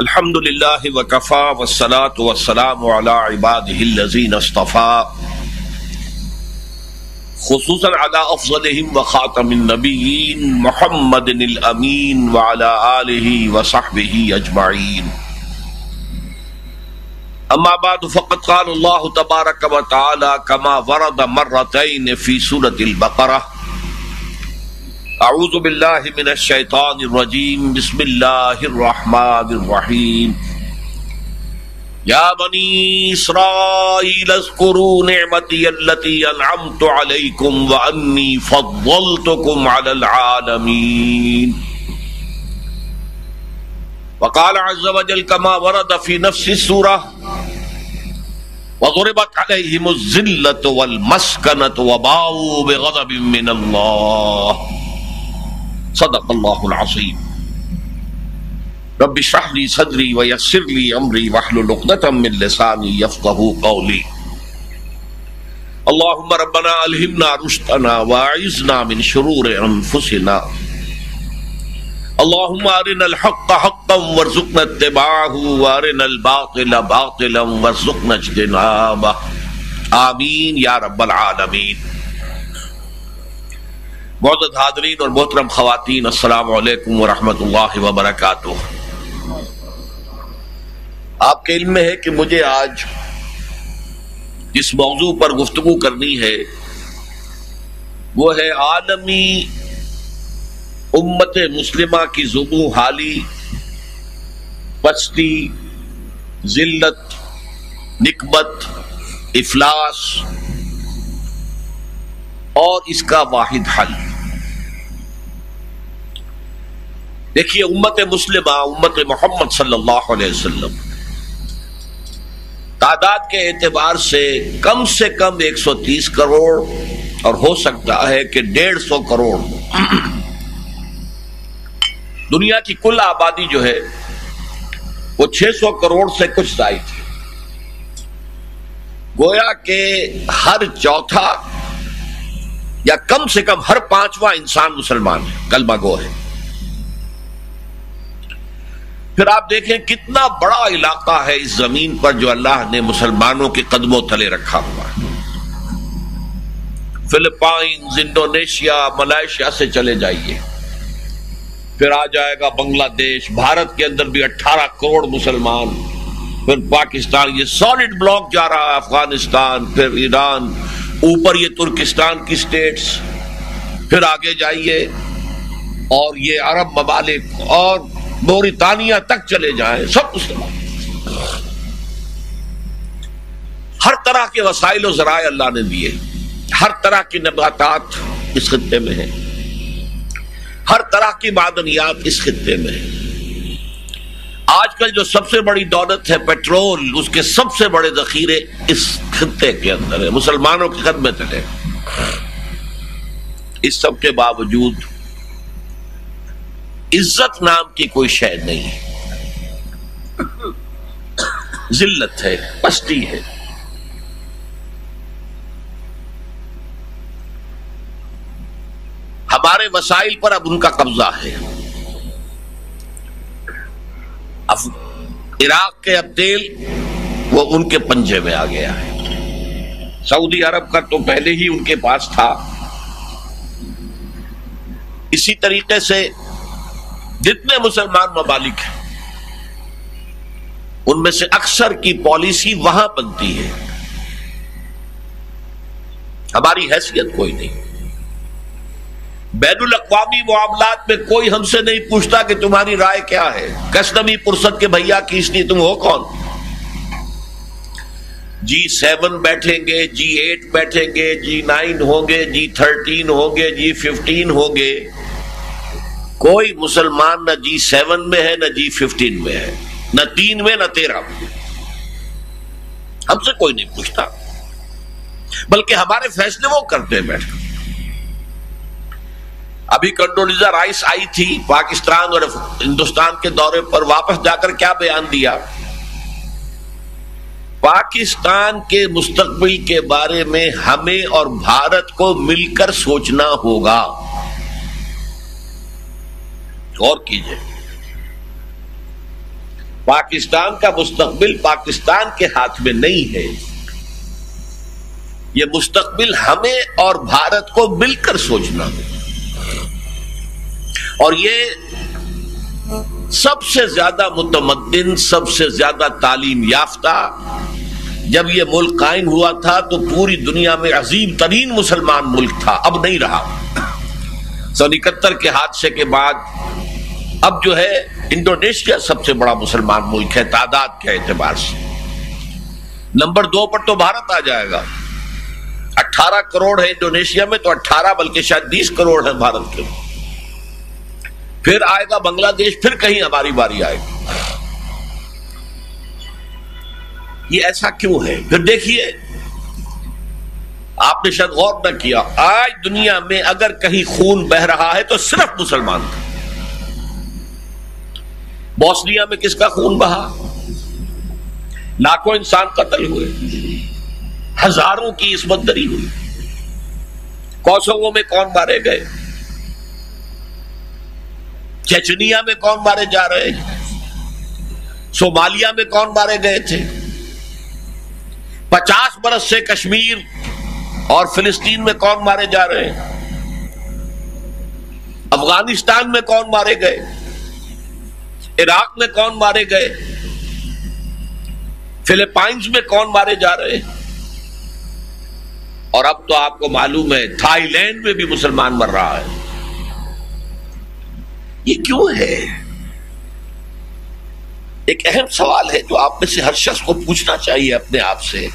الحمد لله وكفى والصلاة والسلام على عباده الذين اصطفى خصوصا على أفضلهم وخاتم النبيين محمد الأمين وعلى آله وصحبه أجمعين أما بعد، فقد قال الله تبارك وتعالى كما ورد مرتين في سورة البقرة اعوذ باللہ من الشیطان الرجیم، بسم اللہ الرحمن الرحیم۔ یا بنی اسرائیل، اذکروا نعمتی اللتی انعمت علیکم وانی فضلتکم علی العالمین۔ وقال عز وجل كما ورد في نفس السورة وضربت عليهم الذلة والمسكنة وباءوا بغضب من الله صدق اللہ العظیم رب اشرح لي صدري ويسر لي امري واحلل عقدة من لساني يفقهوا قولي اللهم ربنا الهمنا رشدنا واعذنا من شرور انفسنا اللهم ارنا الحق حقا وارزقنا اتباعه وارنا الباطل باطلا وارزقنا اجتنابه آمین یا رب العالمین معزز حاضرین اور محترم خواتین، السلام علیکم ورحمۃ اللہ وبرکاتہ۔ آپ کے علم میں ہے کہ مجھے آج جس موضوع پر گفتگو کرنی ہے، وہ ہے عالمی امت مسلمہ کی زبو حالی، پستی، ذلت نکبت افلاس اور اس کا واحد حل۔ دیکھیے، امت مسلمہ، امت محمد صلی اللہ علیہ وسلم، تعداد کے اعتبار سے کم سے کم ایک سو تیس کروڑ، اور ہو سکتا ہے کہ ڈیڑھ سو کروڑ۔ دنیا کی کل آبادی جو ہے، وہ چھ سو کروڑ سے کچھ زائد ہے۔ گویا کہ ہر چوتھا یا کم سے کم ہر پانچواں انسان مسلمان ہے، کلمہ گو ہے۔ پھر آپ دیکھیں کتنا بڑا علاقہ ہے اس زمین پر جو اللہ نے مسلمانوں کے قدموں تلے رکھا ہوا ہے۔ فلپائنز، انڈونیشیا، ملائیشیا سے چلے جائیے۔ پھر آ جائے گا بنگلہ دیش، بھارت کے اندر بھی اٹھارہ کروڑ مسلمان۔ پھر پاکستان، یہ سالڈ بلاک جا رہا ہے، افغانستان، پھر ایران۔ اوپر یہ ترکستان کی سٹیٹس پھر آگے جائیے اور یہ عرب ممالک اور موریتانیہ تک چلے جائیں، سب مسلمان۔ ہر طرح کے وسائل و ذرائع اللہ نے دیے۔ ہر طرح کی نباتات اس خطے میں ہیں۔ ہر طرح کی معدنیات اس خطے میں ہیں۔ آج کل جو سب سے بڑی دولت ہے پیٹرول، اس کے سب سے بڑے ذخیرے اس خطے کے اندر ہے مسلمانوں کے قدمے تلے اس سب کے باوجود عزت نام کی کوئی شے نہیں ذلت ہے، پستی ہے۔ ہمارے وسائل پر اب ان کا قبضہ ہے۔ عراق کے اب تیل وہ ان کے پنجے میں آ گیا ہے۔ سعودی عرب کا تو پہلے ہی ان کے پاس تھا۔ اسی طریقے سے جتنے مسلمان ممالک ہیں، ان میں سے اکثر کی پالیسی وہاں بنتی ہے۔ ہماری حیثیت کوئی نہیں۔ بین الاقوامی معاملات میں کوئی ہم سے نہیں پوچھتا کہ تمہاری رائے کیا ہے۔ کسٹمی پرسد کے بھیا کس لیے تم ہو کون؟ جی سیون بیٹھیں گے جی ایٹ بیٹھیں گے جی نائن ہوں گے جی تھرٹین ہوں گے جی ففٹین ہوں گے۔ کوئی مسلمان نہ جی سیون میں ہے، نہ جی ففٹین میں ہے۔ نہ تین میں، نہ تیرہ میں۔ ہم سے کوئی نہیں پوچھتا۔ بلکہ ہمارے فیصلے وہ کرتے بیٹھ ابھی کنڈولیزا رائس آئی تھی پاکستان اور ہندوستان کے دورے پر واپس جا کر کیا بیان دیا؟ پاکستان کے مستقبل کے بارے میں ہمیں اور بھارت کو مل کر سوچنا ہوگا۔ غور کیجیے۔ پاکستان کا مستقبل پاکستان کے ہاتھ میں نہیں ہے۔ یہ مستقبل ہمیں اور بھارت کو مل کر سوچنا ہوگا۔ اور یہ سب سے زیادہ متمدن، سب سے زیادہ تعلیم یافتہ، جب یہ ملک قائم ہوا تھا تو پوری دنیا میں عظیم ترین مسلمان ملک تھا، اب نہیں رہا۔ سن اکہتر کے حادثے کے بعد اب جو ہے انڈونیشیا سب سے بڑا مسلمان ملک ہے، تعداد کے اعتبار سے۔ نمبر دو پر تو بھارت آ جائے گا۔ اٹھارہ کروڑ ہے انڈونیشیا میں تو اٹھارہ بلکہ شاید بیس کروڑ ہے بھارت کے۔ پھر آئے گا بنگلہ دیش، پھر کہیں ہماری باری آئے گی۔ یہ ایسا کیوں ہے؟ پھر دیکھیے، آپ نے شاید غور نہ کیا، آج دنیا میں اگر کہیں خون بہ رہا ہے تو صرف مسلمان کا۔ بوسنیا میں کس کا خون بہا؟ لاکھوں انسان قتل ہوئے، ہزاروں کی عصمت دری ہوئی۔ کوسووں میں کون مارے گئے؟ چیچنیا میں کون مارے جا رہے صومالیہ میں کون مارے گئے تھے؟ پچاس برس سے کشمیر اور فلسطین میں کون مارے جا رہے ہیں؟ افغانستان میں کون مارے گئے؟ عراق میں کون مارے گئے؟ فلپائنز میں کون مارے جا رہے ہیں؟ اور اب تو آپ کو معلوم ہے، تھائی لینڈ میں بھی مسلمان مر رہا ہے۔ یہ کیوں ہے؟ ایک اہم سوال ہے جو آپ میں سے ہر شخص کو پوچھنا چاہیے اپنے آپ سے۔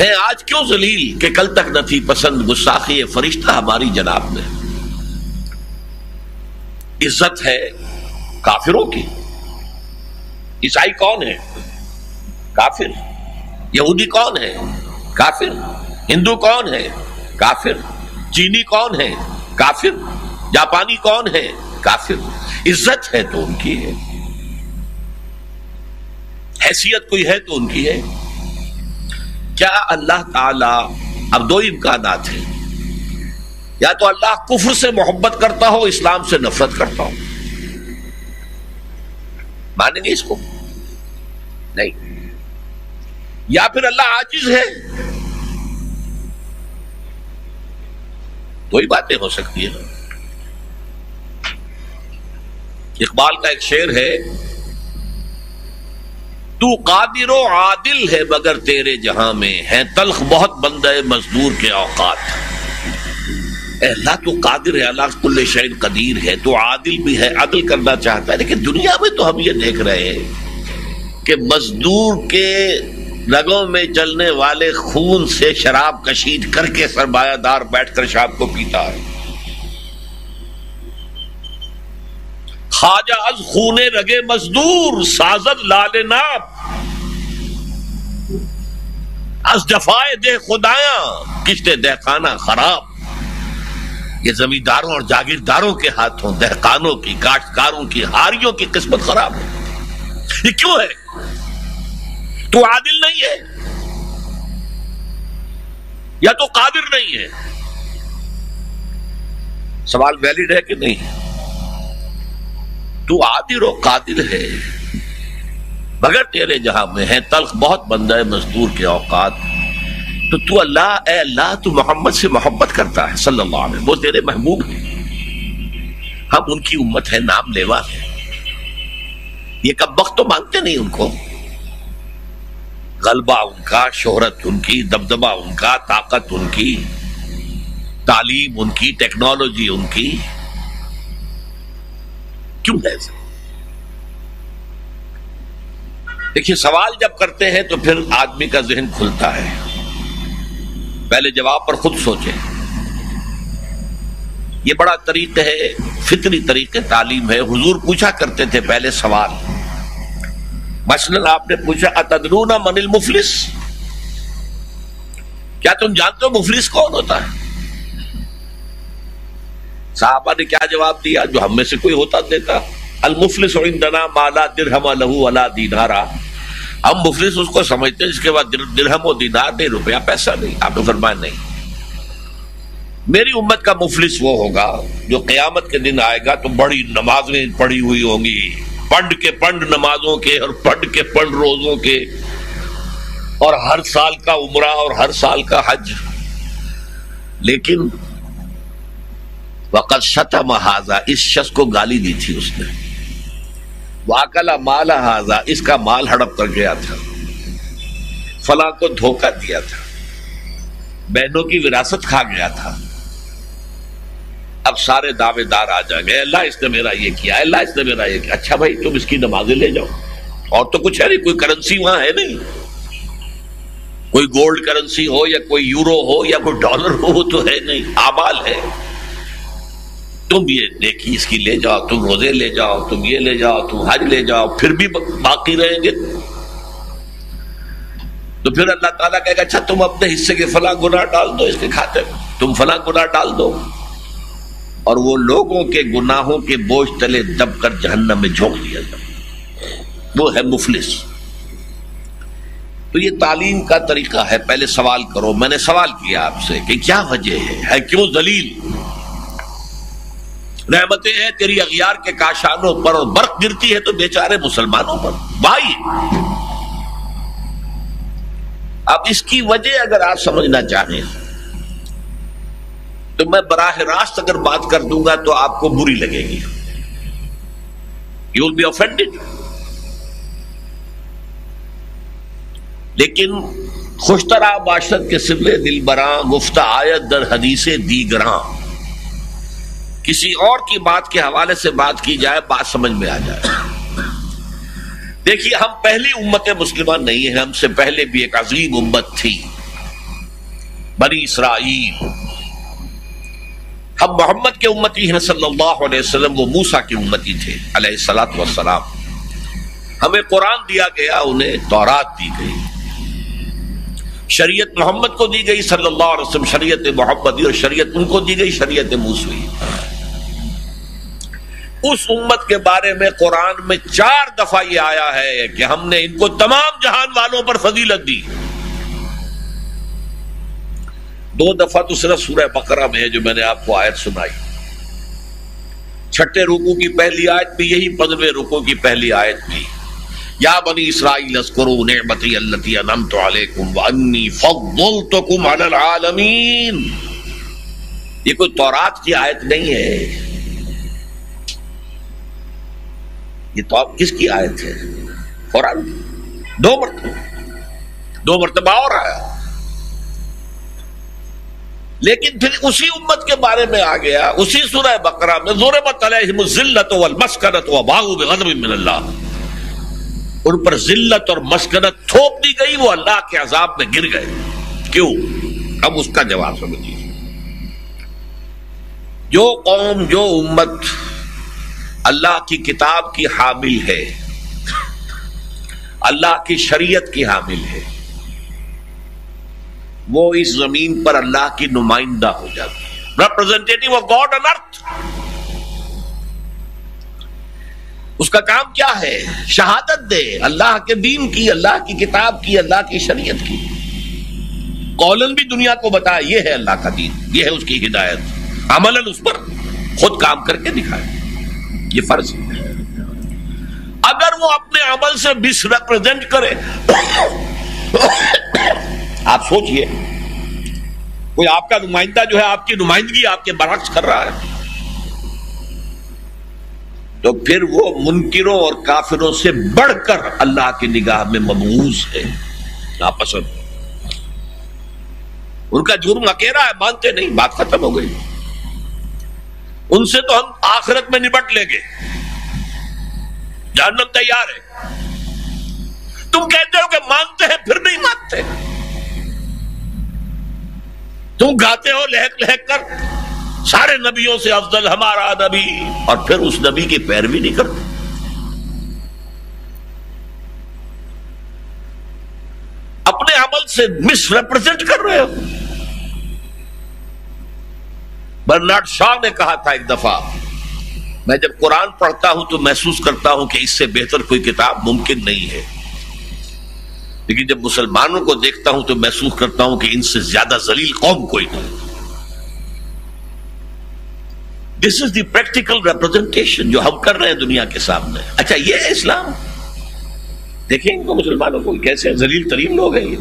ہے آج کیوں ذلیل کہ کل تک نہ تھی پسند گساخی فرشتہ ہماری جناب میں؟ عزت ہے کافروں کی۔ عیسائی کون ہے؟ کافر۔ یہودی کون ہے؟ کافر۔ ہندو کون ہے؟ کافر۔ چینی کون ہے؟ کافر۔ جاپانی کون ہے؟ کافر عزت ہے تو ان کی ہے۔ حیثیت کوئی ہے تو ان کی ہے۔ کیا اللہ تعالی، اب دو امکانات ہیں۔ یا تو اللہ کفر سے محبت کرتا ہو، اسلام سے نفرت کرتا ہو۔ مانیں گے اس کو؟ نہیں۔ یا پھر اللہ عاجز ہے۔ دو ہی باتیں ہو سکتی ہیں۔ اقبال کا ایک شعر ہے، تو قادر و عادل ہے مگر تیرے جہاں میں ہے تلخ بہت بندہ مزدور کے اوقات۔ اے اللہ، تو قادر ہے، اللہ کل شعین قدیر ہے۔ تو عادل بھی ہے، عدل کرنا چاہتا ہے۔ لیکن دنیا میں تو ہم یہ دیکھ رہے ہیں کہ مزدور کے رگوں میں چلنے والے خون سے شراب کشید کر کے سرمایہ دار بیٹھ کر شراب کو پیتا ہے۔ خواجہ از خونے رگے مزدور، سازد لال ناب۔ از جفائے دے خدایا کشتے دہقانہ خراب۔ یہ زمینداروں اور جاگیرداروں کے ہاتھوں، دہقانوں کی کاشتکاروں کی، ہاریوں کی قسمت خراب ہے۔ یہ کیوں ہے؟ تو عادل نہیں ہے، یا تو قادر نہیں ہے؟ سوال ویلڈ ہے کہ نہیں؟ تو عادر و قادر ہے۔ مگر تیرے جہاں میں ہے تلخ بہت بندہ ہے مزدور کے اوقات۔ تو تو اللہ، اے اللہ، تو محمد سے محبت کرتا ہے صلی اللہ علیہ۔ وہ تیرے محبوب ہیں۔ ہم ان کی امت ہے نام لیوا ہے یہ کب وقت تو مانگتے نہیں ان کو۔ غلبہ ان کا، شہرت ان کی دبدبا ان کا، طاقت ان کی، تعلیم ان کی، ٹیکنالوجی ان کی۔ کیوں ہے دیکھیے، سوال جب کرتے ہیں تو پھر آدمی کا ذہن کھلتا ہے۔ پہلے جواب پر خود سوچیں۔ یہ بڑا طریقہ ہے، فطری طریقے، تعلیم ہے۔ حضور پوچھا کرتے تھے پہلے سوال۔ مثلا آپ نے پوچھا اتدرون من المفلس؟ کیا تم جانتے ہو مفلس کون ہوتا ہے؟ صحابہ نے کیا جواب دیا؟ جو ہم میں سے کوئی ہوتا دیتا۔ المفلس عندنا مالا درہم لہو ولا دینارا۔ ہم مفلس اس کو سمجھتے ہیں، جس کے بعد درہم و دینار نہیں، روپیہ پیسہ نہیں۔ آپ نے فرمایا نہیں۔ میری امت کا مفلس وہ ہوگا جو قیامت کے دن آئے گا، تو بڑی نمازیں پڑھی ہوئی ہوں گی۔ پنڈ کے پنڈ نمازوں کے اور پنڈ کے پنڈ روزوں کے۔ اور ہر سال کا عمرہ اور ہر سال کا حج۔ لیکن وقت شتہ محاذہ اس شخص کو گالی دی تھی اس نے۔ واقلا مالا حاضہ اس کا مال ہڑپ کر گیا تھا۔ فلاں کو دھوکہ دیا تھا۔ بہنوں کی وراثت کھا گیا تھا۔ اب سارے دعوے دار آ جائیں گے۔ اللہ، اس نے میرا یہ کیا اللہ، اس نے میرا یہ کیا۔ اچھا بھائی، تم اس کی نمازیں لے جاؤ۔ اور تو کچھ ہے نہیں، کوئی کرنسی وہاں ہے نہیں۔ کوئی گولڈ کرنسی ہو یا کوئی یورو ہو یا کوئی ڈالر ہو تو ہے نہیں۔ آبال ہے۔ تم یہ دیکھی اس کی لے جاؤ، تم روزے لے جاؤ، تم یہ لے جاؤ، تم حج لے جاؤ، پھر بھی باقی رہیں گے۔ تو پھر اللہ تعالیٰ کہے گا اچھا تم اپنے حصے کے فلاں گناہ ڈال دو اس کے کھاتے میں۔ تم فلاں گناہ ڈال دو۔ اور وہ لوگوں کے گناہوں کے بوجھ تلے دب کر جہنم میں جھونک دیا جائے۔ وہ ہے مفلس۔ تو یہ تعلیم کا طریقہ ہے۔ پہلے سوال کرو، میں نے سوال کیا آپ سے کہ کیا وجہ ہے؟ ہے کیوں دلیل رحمتیں ہیں، تیری اغیار کے کاشانوں پر اور برق گرتی ہے تو بیچارے مسلمانوں پر۔ بھائی، اب اس کی وجہ اگر آپ سمجھنا چاہیں، تو میں براہ راست اگر بات کر دوں گا تو آپ کو بری لگے گی۔ یو ول بی اوفینڈیڈ لیکن خوشترا باشد کے سبلے دل براں گفتہ آیت در حدیث دیگراں۔ کسی اور کی بات کے حوالے سے بات کی جائے، بات سمجھ میں آ جائے۔ دیکھیے، ہم پہلی امت مسلمان نہیں ہیں، ہم سے پہلے بھی ایک عظیم امت تھی۔ بنی اسرائیل۔ ہم محمد کے امتی ہیں صلی اللہ علیہ وسلم، وہ موسا کی امتی تھے، علیہ السلاۃ وسلام ہمیں قرآن دیا گیا، انہیں تورات دی گئی۔ شریعت محمد کو دی گئی صلی اللہ علیہ وسلم، شریعت محمدی اور شریعت ان کو دی گئی، شریعت موسوی اس امت کے بارے میں قرآن میں چار دفعہ یہ آیا ہے کہ ہم نے ان کو تمام جہان والوں پر فضیلت دی۔ دو دفعہ تو صرف سورہ بقرہ میں ہے جو میں نے آپ کو آیت سنائی۔ چھٹے رکو کی پہلی آیت بھی یہی پندرہ رکو کی پہلی آیت بھی۔ یا بنی اسرائیل اذکروا نعمتی اللتی انمت علیکم وانی فضلتکم علی العالمین۔ یہ کوئی تورات کی آیت نہیں ہے۔ یہ تو آپ کس کی آیت ہے؟ قرآن دو مرتبہ۔ دو مرتبہ اور آیا۔ لیکن پھر اسی امت کے بارے میں آ گیا۔ اسی سورہ بقرہ میں زور علیہم الذلت والمسکنت وباغوا بغضب من اللہ۔ ان پر ذلت اور مسکنت تھوپ دی گئی، وہ اللہ کے عذاب میں گر گئے۔ کیوں؟ اب اس کا جواب سمجھیے۔ جو قوم، جو امت اللہ کی کتاب کی حامل ہے۔ اللہ کی شریعت کی حامل ہے۔ وہ اس زمین پر اللہ کی نمائندہ ہو جاتی ہے۔ Representative of God on earth اس کا کام کیا ہے؟ شہادت دے۔ اللہ کے دین کی، اللہ کی کتاب کی، اللہ کی شریعت کی۔ کولن بھی دنیا کو بتا یہ ہے اللہ کا دین۔ یہ ہے اس کی ہدایت۔ عمل اس پر خود کام کر کے دکھائے۔ یہ فرض ہے۔ اگر وہ اپنے عمل سے مس ریپرزینٹ کرے، آپ سوچئے، کوئی آپ کا نمائندہ جو ہے، آپ کی نمائندگی آپ کے برعکس کر رہا ہے، تو پھر وہ منکروں اور کافروں سے بڑھ کر اللہ کی نگاہ میں مموز ہے۔ ناپسند۔ ان کا جرم اکیرا ہے، مانتے نہیں، بات ختم ہو گئی۔ ان سے تو ہم آخرت میں نپٹ لیں گے۔ جہنم تیار ہے۔ تم کہتے ہو کہ مانتے ہیں، پھر نہیں مانتے۔ تم گاتے ہو لہک لہک کر۔ سارے نبیوں سے افضل ہمارا نبی۔ اور پھر اس نبی کی پیروی نہیں کرتے۔ اپنے عمل سے مس ریپرزینٹ کر رہے ہو۔ برنارڈ شاہ نے کہا تھا ایک دفعہ، میں جب قرآن پڑھتا ہوں تو محسوس کرتا ہوں کہ اس سے بہتر کوئی کتاب ممکن نہیں ہے۔ لیکن جب مسلمانوں کو دیکھتا ہوں تو محسوس کرتا ہوں کہ ان سے زیادہ ذلیل قوم کوئی نہیں۔ دس از دی پریکٹیکل ریپرزینٹیشن جو ہم کر رہے ہیں دنیا کے سامنے۔ اچھا یہ ہے اسلام۔ دیکھیں ان کو مسلمانوں کو کیسے ذلیل ترین لوگ ہیں یہ۔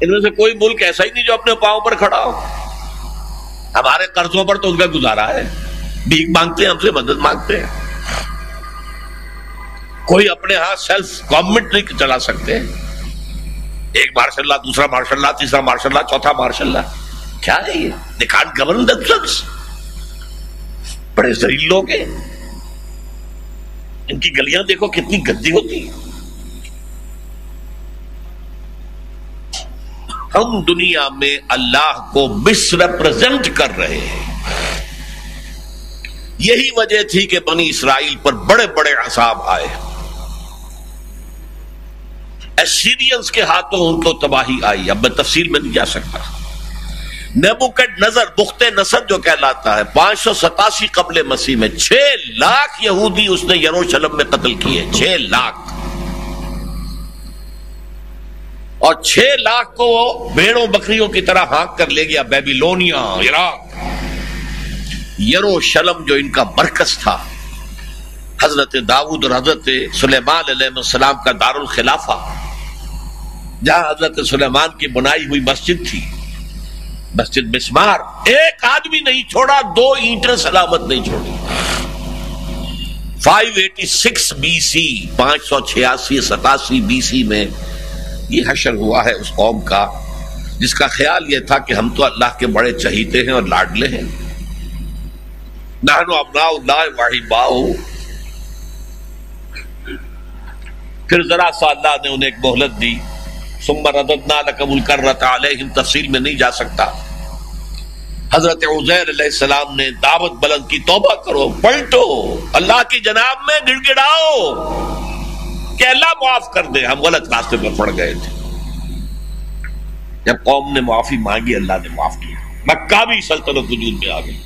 ان میں سے کوئی ملک ایسا ہی نہیں جو اپنے پاؤں پر کھڑا ہو۔ ہمارے قرضوں پر تو ان کا گزارا ہے۔ بھیک مانگتے ہیں، ہم سے مدد مانگتے ہیں۔ کوئی اپنے ہاں سیلف گورنمنٹ نہیں چلا سکتے۔ ایک مارشل اللہ دوسرا مارشل اللہ تیسرا مارشل اللہ چوتھا مارشل اللہ کیا ہے یہ؟ دکھان گورن دمسلس بڑے زریل لوگ ہیں۔ ان کی گلیاں دیکھو کتنی گندی ہوتی ہیں۔ ہم دنیا میں اللہ کو مس ریپرزینٹ کر رہے ہیں۔ یہی وجہ تھی کہ بنی اسرائیل پر بڑے بڑے عذاب آئے۔ ایسیرینس کے ہاتھوں ان کو تباہی آئی۔ اب میں تفصیل میں نہیں جا سکتا۔ نیبوکٹ نظر بخت نصر جو کہلاتا ہے، پانچ سو ستاسی قبل مسیح میں چھ لاکھ یہودی اس نے یروشلم میں قتل کیے۔ چھ لاکھ۔ اور چھ لاکھ کو وہ بھیڑوں بکریوں کی طرح ہانک کر لے گیا، بیبیلونیا، عراق۔ یرو شلم جو ان کا مرکز تھا، حضرت داؤد اور حضرت سلیمان علیہ السلام کا دار الخلافہ جہاں حضرت سلیمان کی بنائی ہوئی مسجد تھی۔ مسجد مسمار، ایک آدمی نہیں چھوڑا، دو اینٹر سلامت نہیں چھوڑی۔ Five eighty six B C پانچ سو چھیاسی، ستاسی بی سی میں یہ حشر ہوا ہے اس قوم کا، جس کا خیال یہ تھا کہ ہم تو اللہ کے بڑے چہیتے ہیں اور لاڈلے ہیں۔ ابنا اللہ واہی باؤ پھر ذرا سا اللہ نے انہیں ایک بہلت دی۔ سمر ردنا قبول کر رہا تھا علیہم، تفصیل میں نہیں جا سکتا۔ حضرت عزیر علیہ السلام نے دعوت بلند کی، توبہ کرو، پلٹو۔ اللہ کی جناب میں گڑ گڑاؤ۔ کہ اللہ معاف کر دے، ہم غلط راستے پر پڑ گئے تھے۔ جب قوم نے معافی مانگی، اللہ نے معاف کیا۔ مکہ بھی سلطنت وجود میں آ گئی۔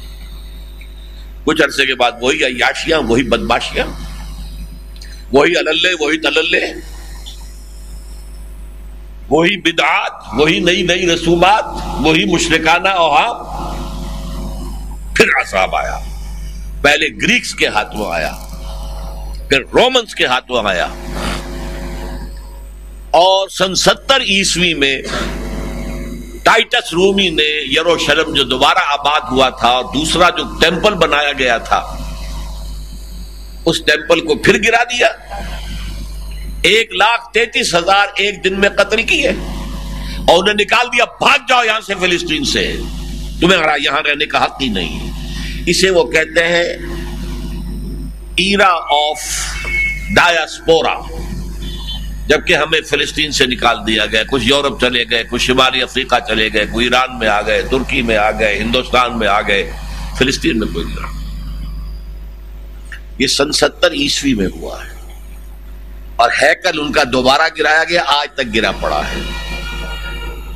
کچھ عرصے کے بعد وہی عیاشیاں، وہی بدماشیاں، وہی اللہ وہی تللے، وہی بدعات، وہی نئی نئی رسومات، وہی مشرکانہ اوہام۔ پھر عذاب آیا۔ پہلے گریکس کے ہاتھوں آیا، پھر رومنس کے ہاتھوں آیا۔ اور سن ستر عیسوی میں ٹائٹس رومی نے یروشلم جو دوبارہ آباد ہوا تھا اور دوسرا جو ٹیمپل بنایا گیا تھا، اس ٹیمپل کو پھر گرا دیا۔ ایک لاکھ تینتیس ہزار ایک دن میں قتل کی ہے اور انہیں نکال دیا، بھاگ جاؤ یہاں سے فلسطین سے۔ تمہیں یہاں رہنے کا حق ہی نہیں۔ اسے وہ کہتے ہیں ایرا آف ڈایاسپورا۔ جبکہ ہمیں فلسطین سے نکال دیا گیا، کچھ یورپ چلے گئے، کچھ شمالی افریقہ چلے گئے کوئی ایران میں آ گئے، ترکی میں آ گئے، ہندوستان میں آ گئے، فلسطین میں کوئی نہیں یہ سن ستر عیسوی میں ہوا ہے۔ اور ہیکل ان کا دوبارہ گرایا گیا، آج تک گرا پڑا ہے۔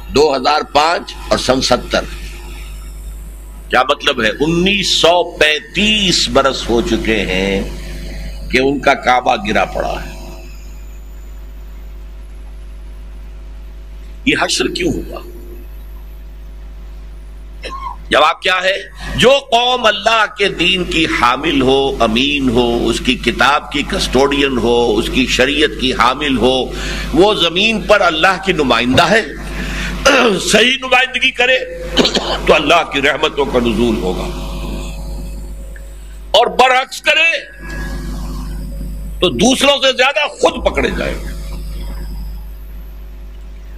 دو ہزار پانچ اور سن ستر۔ کیا مطلب ہے؟ انیس سو پینتیس برس ہو چکے ہیں کہ ان کا کعبہ گرا پڑا ہے۔ یہ حشر کیوں ہوا؟ جواب کیا ہے؟ جو قوم اللہ کے دین کی حامل ہو، امین ہو، اس کی کتاب کی کسٹوڈین ہو، اس کی شریعت کی حامل ہو، وہ زمین پر اللہ کی نمائندہ ہے، صحیح نمائندگی کرے، تو اللہ کی رحمتوں کا نزول ہوگا۔ اور برعکس کرے، تو دوسروں سے زیادہ خود پکڑے جائیں گے۔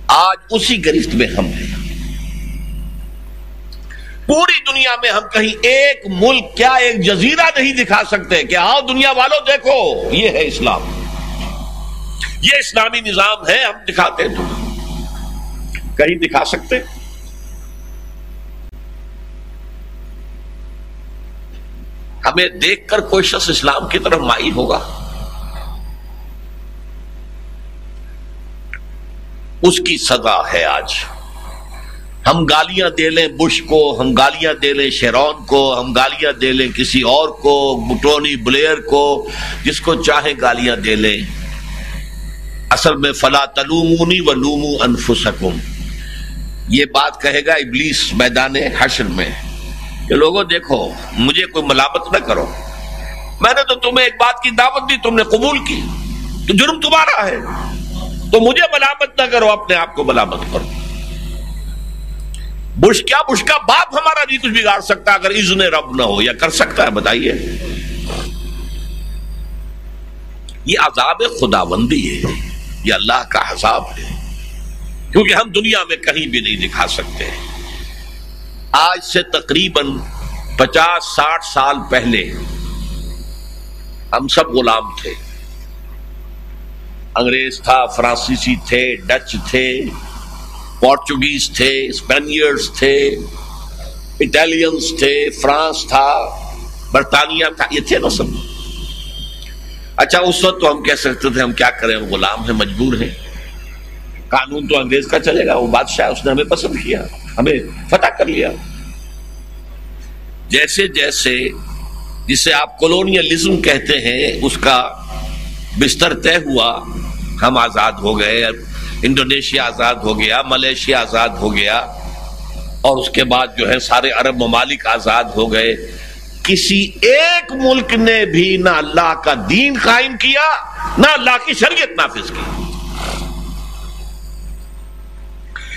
آج اسی گرفت میں ہم ہیں۔ پوری دنیا میں ہم کہیں ایک ملک کیا ایک جزیرہ نہیں دکھا سکتے کہ آؤ دنیا والوں دیکھو، یہ ہے اسلام۔ یہ اسلامی نظام ہے، ہم دکھاتے ہیں کہیں دکھا سکتے؟ ہمیں دیکھ کر کوئی شخص اسلام کی طرف مائل ہوگا۔ اس کی سزا ہے آج۔ ہم گالیاں دے لیں بش کو، ہم گالیاں دے لیں شیرون کو، ہم گالیاں دے لیں کسی اور کو بٹونی بلیئر کو، جس کو چاہے گالیاں دے لیں۔ اصل میں فلا تلومونی و لومو انفسکم۔ یہ بات کہے گا ابلیس میدان حشر میں کہ لوگوں دیکھو، مجھے کوئی ملامت نہ کرو۔ میں نے تو تمہیں ایک بات کی دعوت دی، تم نے قبول کی۔ تو جرم تمہارا ہے۔ تو مجھے ملامت نہ کرو، اپنے آپ کو ملامت کرو۔ بش کیا بش کا باپ ہمارا نہیں کچھ بگاڑ سکتا اگر اذن رب نہ ہو یا کر سکتا ہے، بتائیے۔ یہ عذاب خدا بندی ہے، یہ اللہ کا عذاب ہے۔ کیونکہ ہم دنیا میں کہیں بھی نہیں دکھا سکتے۔ آج سے تقریباً پچاس، ساٹھ سال پہلے ہم سب غلام تھے۔ انگریز تھا، فرانسیسی تھے، ڈچ تھے، پورچوگیز تھے اسپینئرز تھے اٹالینس تھے، فرانس تھا، برطانیہ تھا، یہ تھے نا سب۔ اچھا اس وقت تو ہم کہہ سکتے تھے، ہم کیا کریں؟ ہم غلام ہیں، مجبور ہیں۔ قانون تو انگریز کا چلے گا، وہ بادشاہ، اس نے ہمیں پسند کیا، ہمیں فتح کر لیا۔ جیسے جیسے جسے آپ کولونیلزم کہتے ہیں، اس کا بستر طے ہوا ہم آزاد ہو گئے، انڈونیشیا آزاد ہو گیا، ملیشیا آزاد ہو گیا، اور اس کے بعد جو ہے سارے عرب ممالک آزاد ہو گئے۔ کسی ایک ملک نے بھی نہ اللہ کا دین قائم کیا، نہ اللہ کی شریعت نافذ کی۔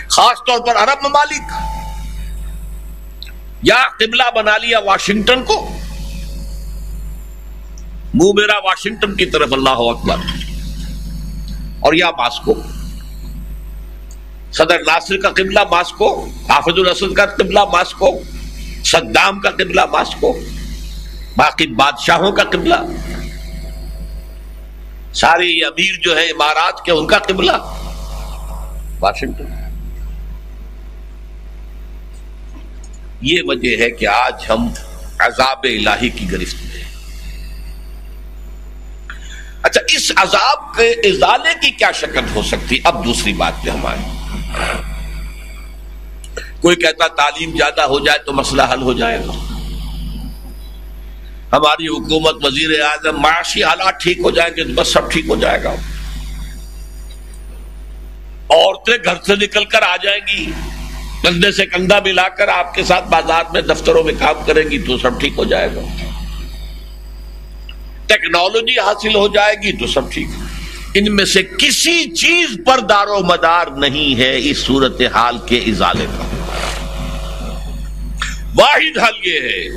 خاص طور پر عرب ممالک۔ یا قبلہ بنا لیا واشنگٹن کو۔ منہ میرا واشنگٹن کی طرف، اللہ اکبر۔ اور یا ماسکو صدر ناصر کا قبلہ ماسکو حافظ الاسد کا قبلہ ماسکو صدام کا قبلہ ماسکو باقی بادشاہوں کا قبلہ۔ سارے امیر جو ہے امارات کے ان کا قبلہ۔ واشنگٹن۔ یہ وجہ ہے کہ آج ہم عذاب الہی کی گرفت۔ میں اچھا اس عذاب کے ازالے کی کیا شکل ہو سکتی؟ اب دوسری بات پہ ہماری۔ کوئی کہتا تعلیم زیادہ ہو جائے تو مسئلہ حل ہو جائے گا۔ ہماری حکومت وزیر اعظم معاشی حالات ٹھیک ہو جائیں گے تو بس سب ٹھیک ہو جائے گا۔ عورتیں گھر سے نکل کر آ جائیں گی۔ کندھے سے کندھا ملا کر آپ کے ساتھ بازار میں دفتروں میں کام کریں گی تو سب ٹھیک ہو جائے گا۔ ٹیکنالوجی حاصل ہو جائے گی تو سب ٹھیک ان میں سے کسی چیز پر دار و مدار نہیں ہے اس صورت حال کے ازالے کا واحد حل یہ ہے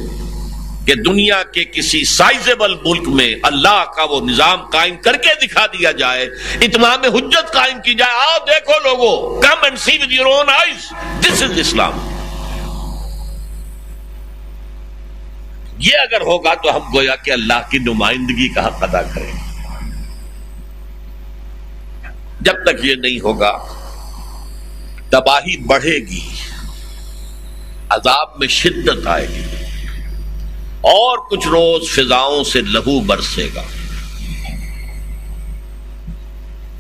کہ دنیا کے کسی سائزبل ملک میں اللہ کا وہ نظام قائم کر کے دکھا دیا جائے، اتمام حجت قائم کی جائے۔ آؤ دیکھو لوگو come and see with your own eyes this is Islam یہ اگر ہوگا تو ہم گویا کہ اللہ کی نمائندگی کا حق ادا کریں جب تک یہ نہیں ہوگا، تباہی بڑھے گی، عذاب میں شدت آئے گی، اور کچھ روز فضاؤں سے لہو برسے گا۔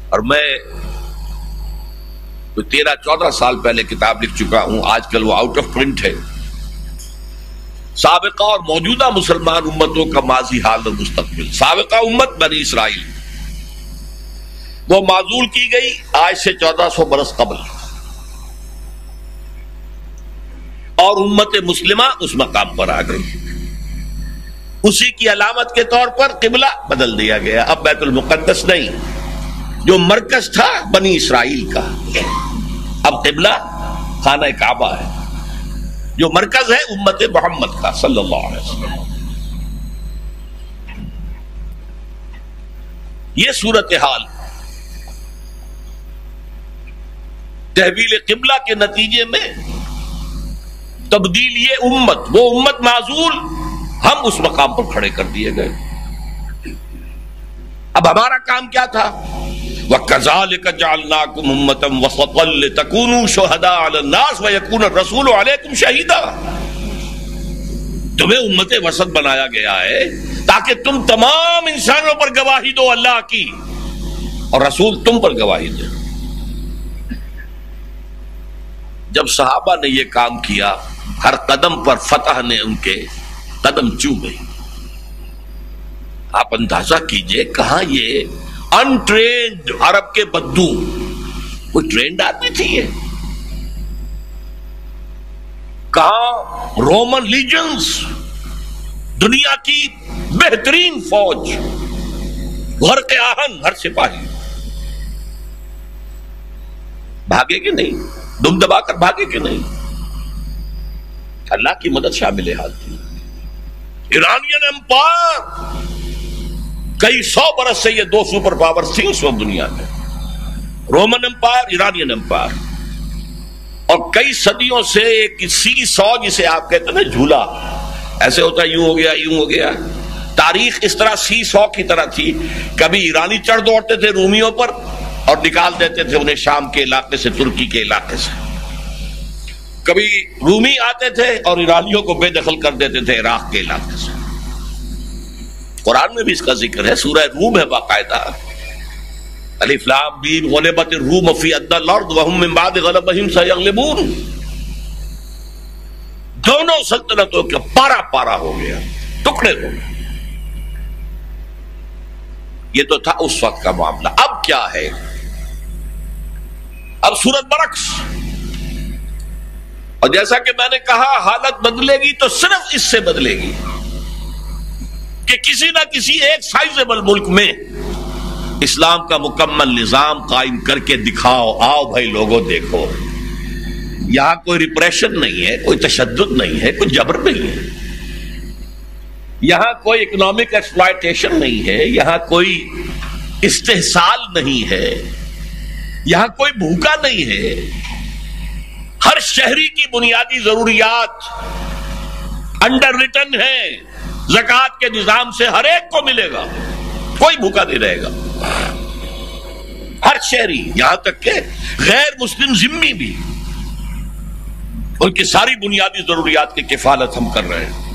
اور میں تیرہ، چودہ سال پہلے کتاب لکھ چکا ہوں، آج کل وہ آؤٹ آف پرنٹ ہے۔ سابقہ اور موجودہ مسلمان امتوں کا ماضی حال اور مستقبل۔ سابقہ امت بنی اسرائیل۔ وہ معذول کی گئی آج سے چودہ سو برس قبل۔ اور امت مسلمہ اس مقام پر آ گئی۔ اسی کی علامت کے طور پر قبلہ بدل دیا گیا۔ اب بیت المقدس نہیں۔ جو مرکز تھا بنی اسرائیل کا۔ اب قبلہ خانہ کعبہ ہے۔ جو مرکز ہے امت محمد کا، صلی اللہ علیہ وسلم۔ یہ صورت حال تحویل قبلہ کے نتیجے میں تبدیل یہ امت، وہ امت معذول ہم اس مقام پر کھڑے کر دیے گئے۔ اب ہمارا کام کیا تھا؟ وَكَذَلِكَ جَعَلْنَاكُمْ أُمَّةً وَسَطًا لِتَكُونُوا شُهَدَاءَ عَلَى النَّاسِ وَيَكُونَ الرَّسُولُ عَلَيْكُمْ شَهِيدًا۔ تمہیں امت وسط بنایا گیا ہے تاکہ تم تمام انسانوں پر گواہی دو اللہ کی اور رسول تم پر گواہی دے۔ جب صحابہ نے یہ کام کیا، ہر قدم پر فتح نے ان کے قدم چو گئی آپ اندازہ کیجیے کہاں یہ انٹرینڈ عرب کے بدو کوئی ٹرینڈ آدمی تھی یہ۔ کہاں رومن لیجنز دنیا کی بہترین فوج، گھر کے آہن، ہر سپاہی۔ بھاگے کہ نہیں؟ دم دبا کر بھاگے کہ نہیں؟ اللہ کی مدد شامل حال تھی ایرانین امپائر کئی سو برس سے یہ دو سپر پاور تھی اس وقت دنیا میں۔ Roman empire, Iranian empire. اور کئی صدیوں سے ایک سی سو جسے آپ کہتے ہیں نا جھولا۔ ایسے ہوتا یوں ہو گیا، یوں ہو گیا۔ تاریخ اس طرح سی سو کی طرح تھی۔ کبھی ایرانی چڑھ دوڑتے تھے رومیوں پر اور نکال دیتے تھے انہیں شام کے علاقے سے، ترکی کے علاقے سے۔ کبھی رومی آتے تھے اور ایرانیوں کو بے دخل کر دیتے تھے عراق کے علاقے سے۔ قرآن میں بھی اس کا ذکر ہے، سورہ روم ہے باقاعدہ۔ غلبت الروم فی الارض وهم من بعد غلبهم دونوں سلطنتوں کا پارا پارا ہو گیا، ٹکڑے ہو گئے۔ یہ تو تھا اس وقت کا معاملہ۔ اب کیا ہے؟ اب صورت برعکس۔ اور جیسا کہ میں نے کہا، حالت بدلے گی تو صرف اس سے بدلے گی۔ کہ کسی نہ کسی ایک سائزبل ملک میں اسلام کا مکمل نظام قائم کر کے دکھاؤ، آؤ بھائی لوگوں، دیکھو۔ یہاں کوئی ریپریشن نہیں ہے، کوئی تشدد نہیں ہے، کوئی جبر نہیں ہے۔ یہاں کوئی اکنامک ایکسپلائٹیشن نہیں ہے، یہاں کوئی استحصال نہیں ہے۔ یہاں کوئی بھوکا نہیں ہے۔ ہر شہری کی بنیادی ضروریات انڈر ریٹن ہے زکات کے نظام سے ہر ایک کو ملے گا۔ کوئی بھوکا نہیں رہے گا۔ ہر شہری یہاں تک کہ غیر مسلم ذمی بھی ان کی ساری بنیادی ضروریات کی کفالت ہم کر رہے ہیں۔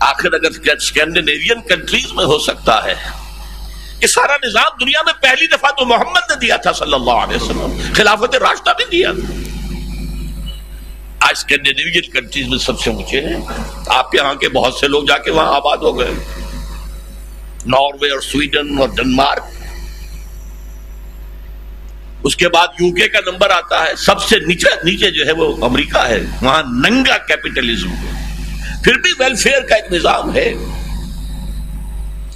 آخر اگر اسکینڈینیوین کنٹریز میں ہو سکتا ہے، یہ سارا نظام دنیا میں پہلی دفعہ تو محمد نے دیا تھا صلی اللہ علیہ وسلم، خلافت راستہ بھی دیا۔ آج اسکینڈینیوین کنٹریز میں سب سے اونچے ہیں۔ آپ یہاں کے بہت سے لوگ جا کے وہاں آباد ہو گئے۔ ناروے اور سویڈن اور ڈنمارک۔ اس کے بعد یو کے کا نمبر آتا ہے۔ سب سے نیچے نیچے جو ہے وہ امریکہ ہے۔ وہاں ننگا کیپیٹلزم پھر بھی ویلفیئر کا ایک نظام ہے۔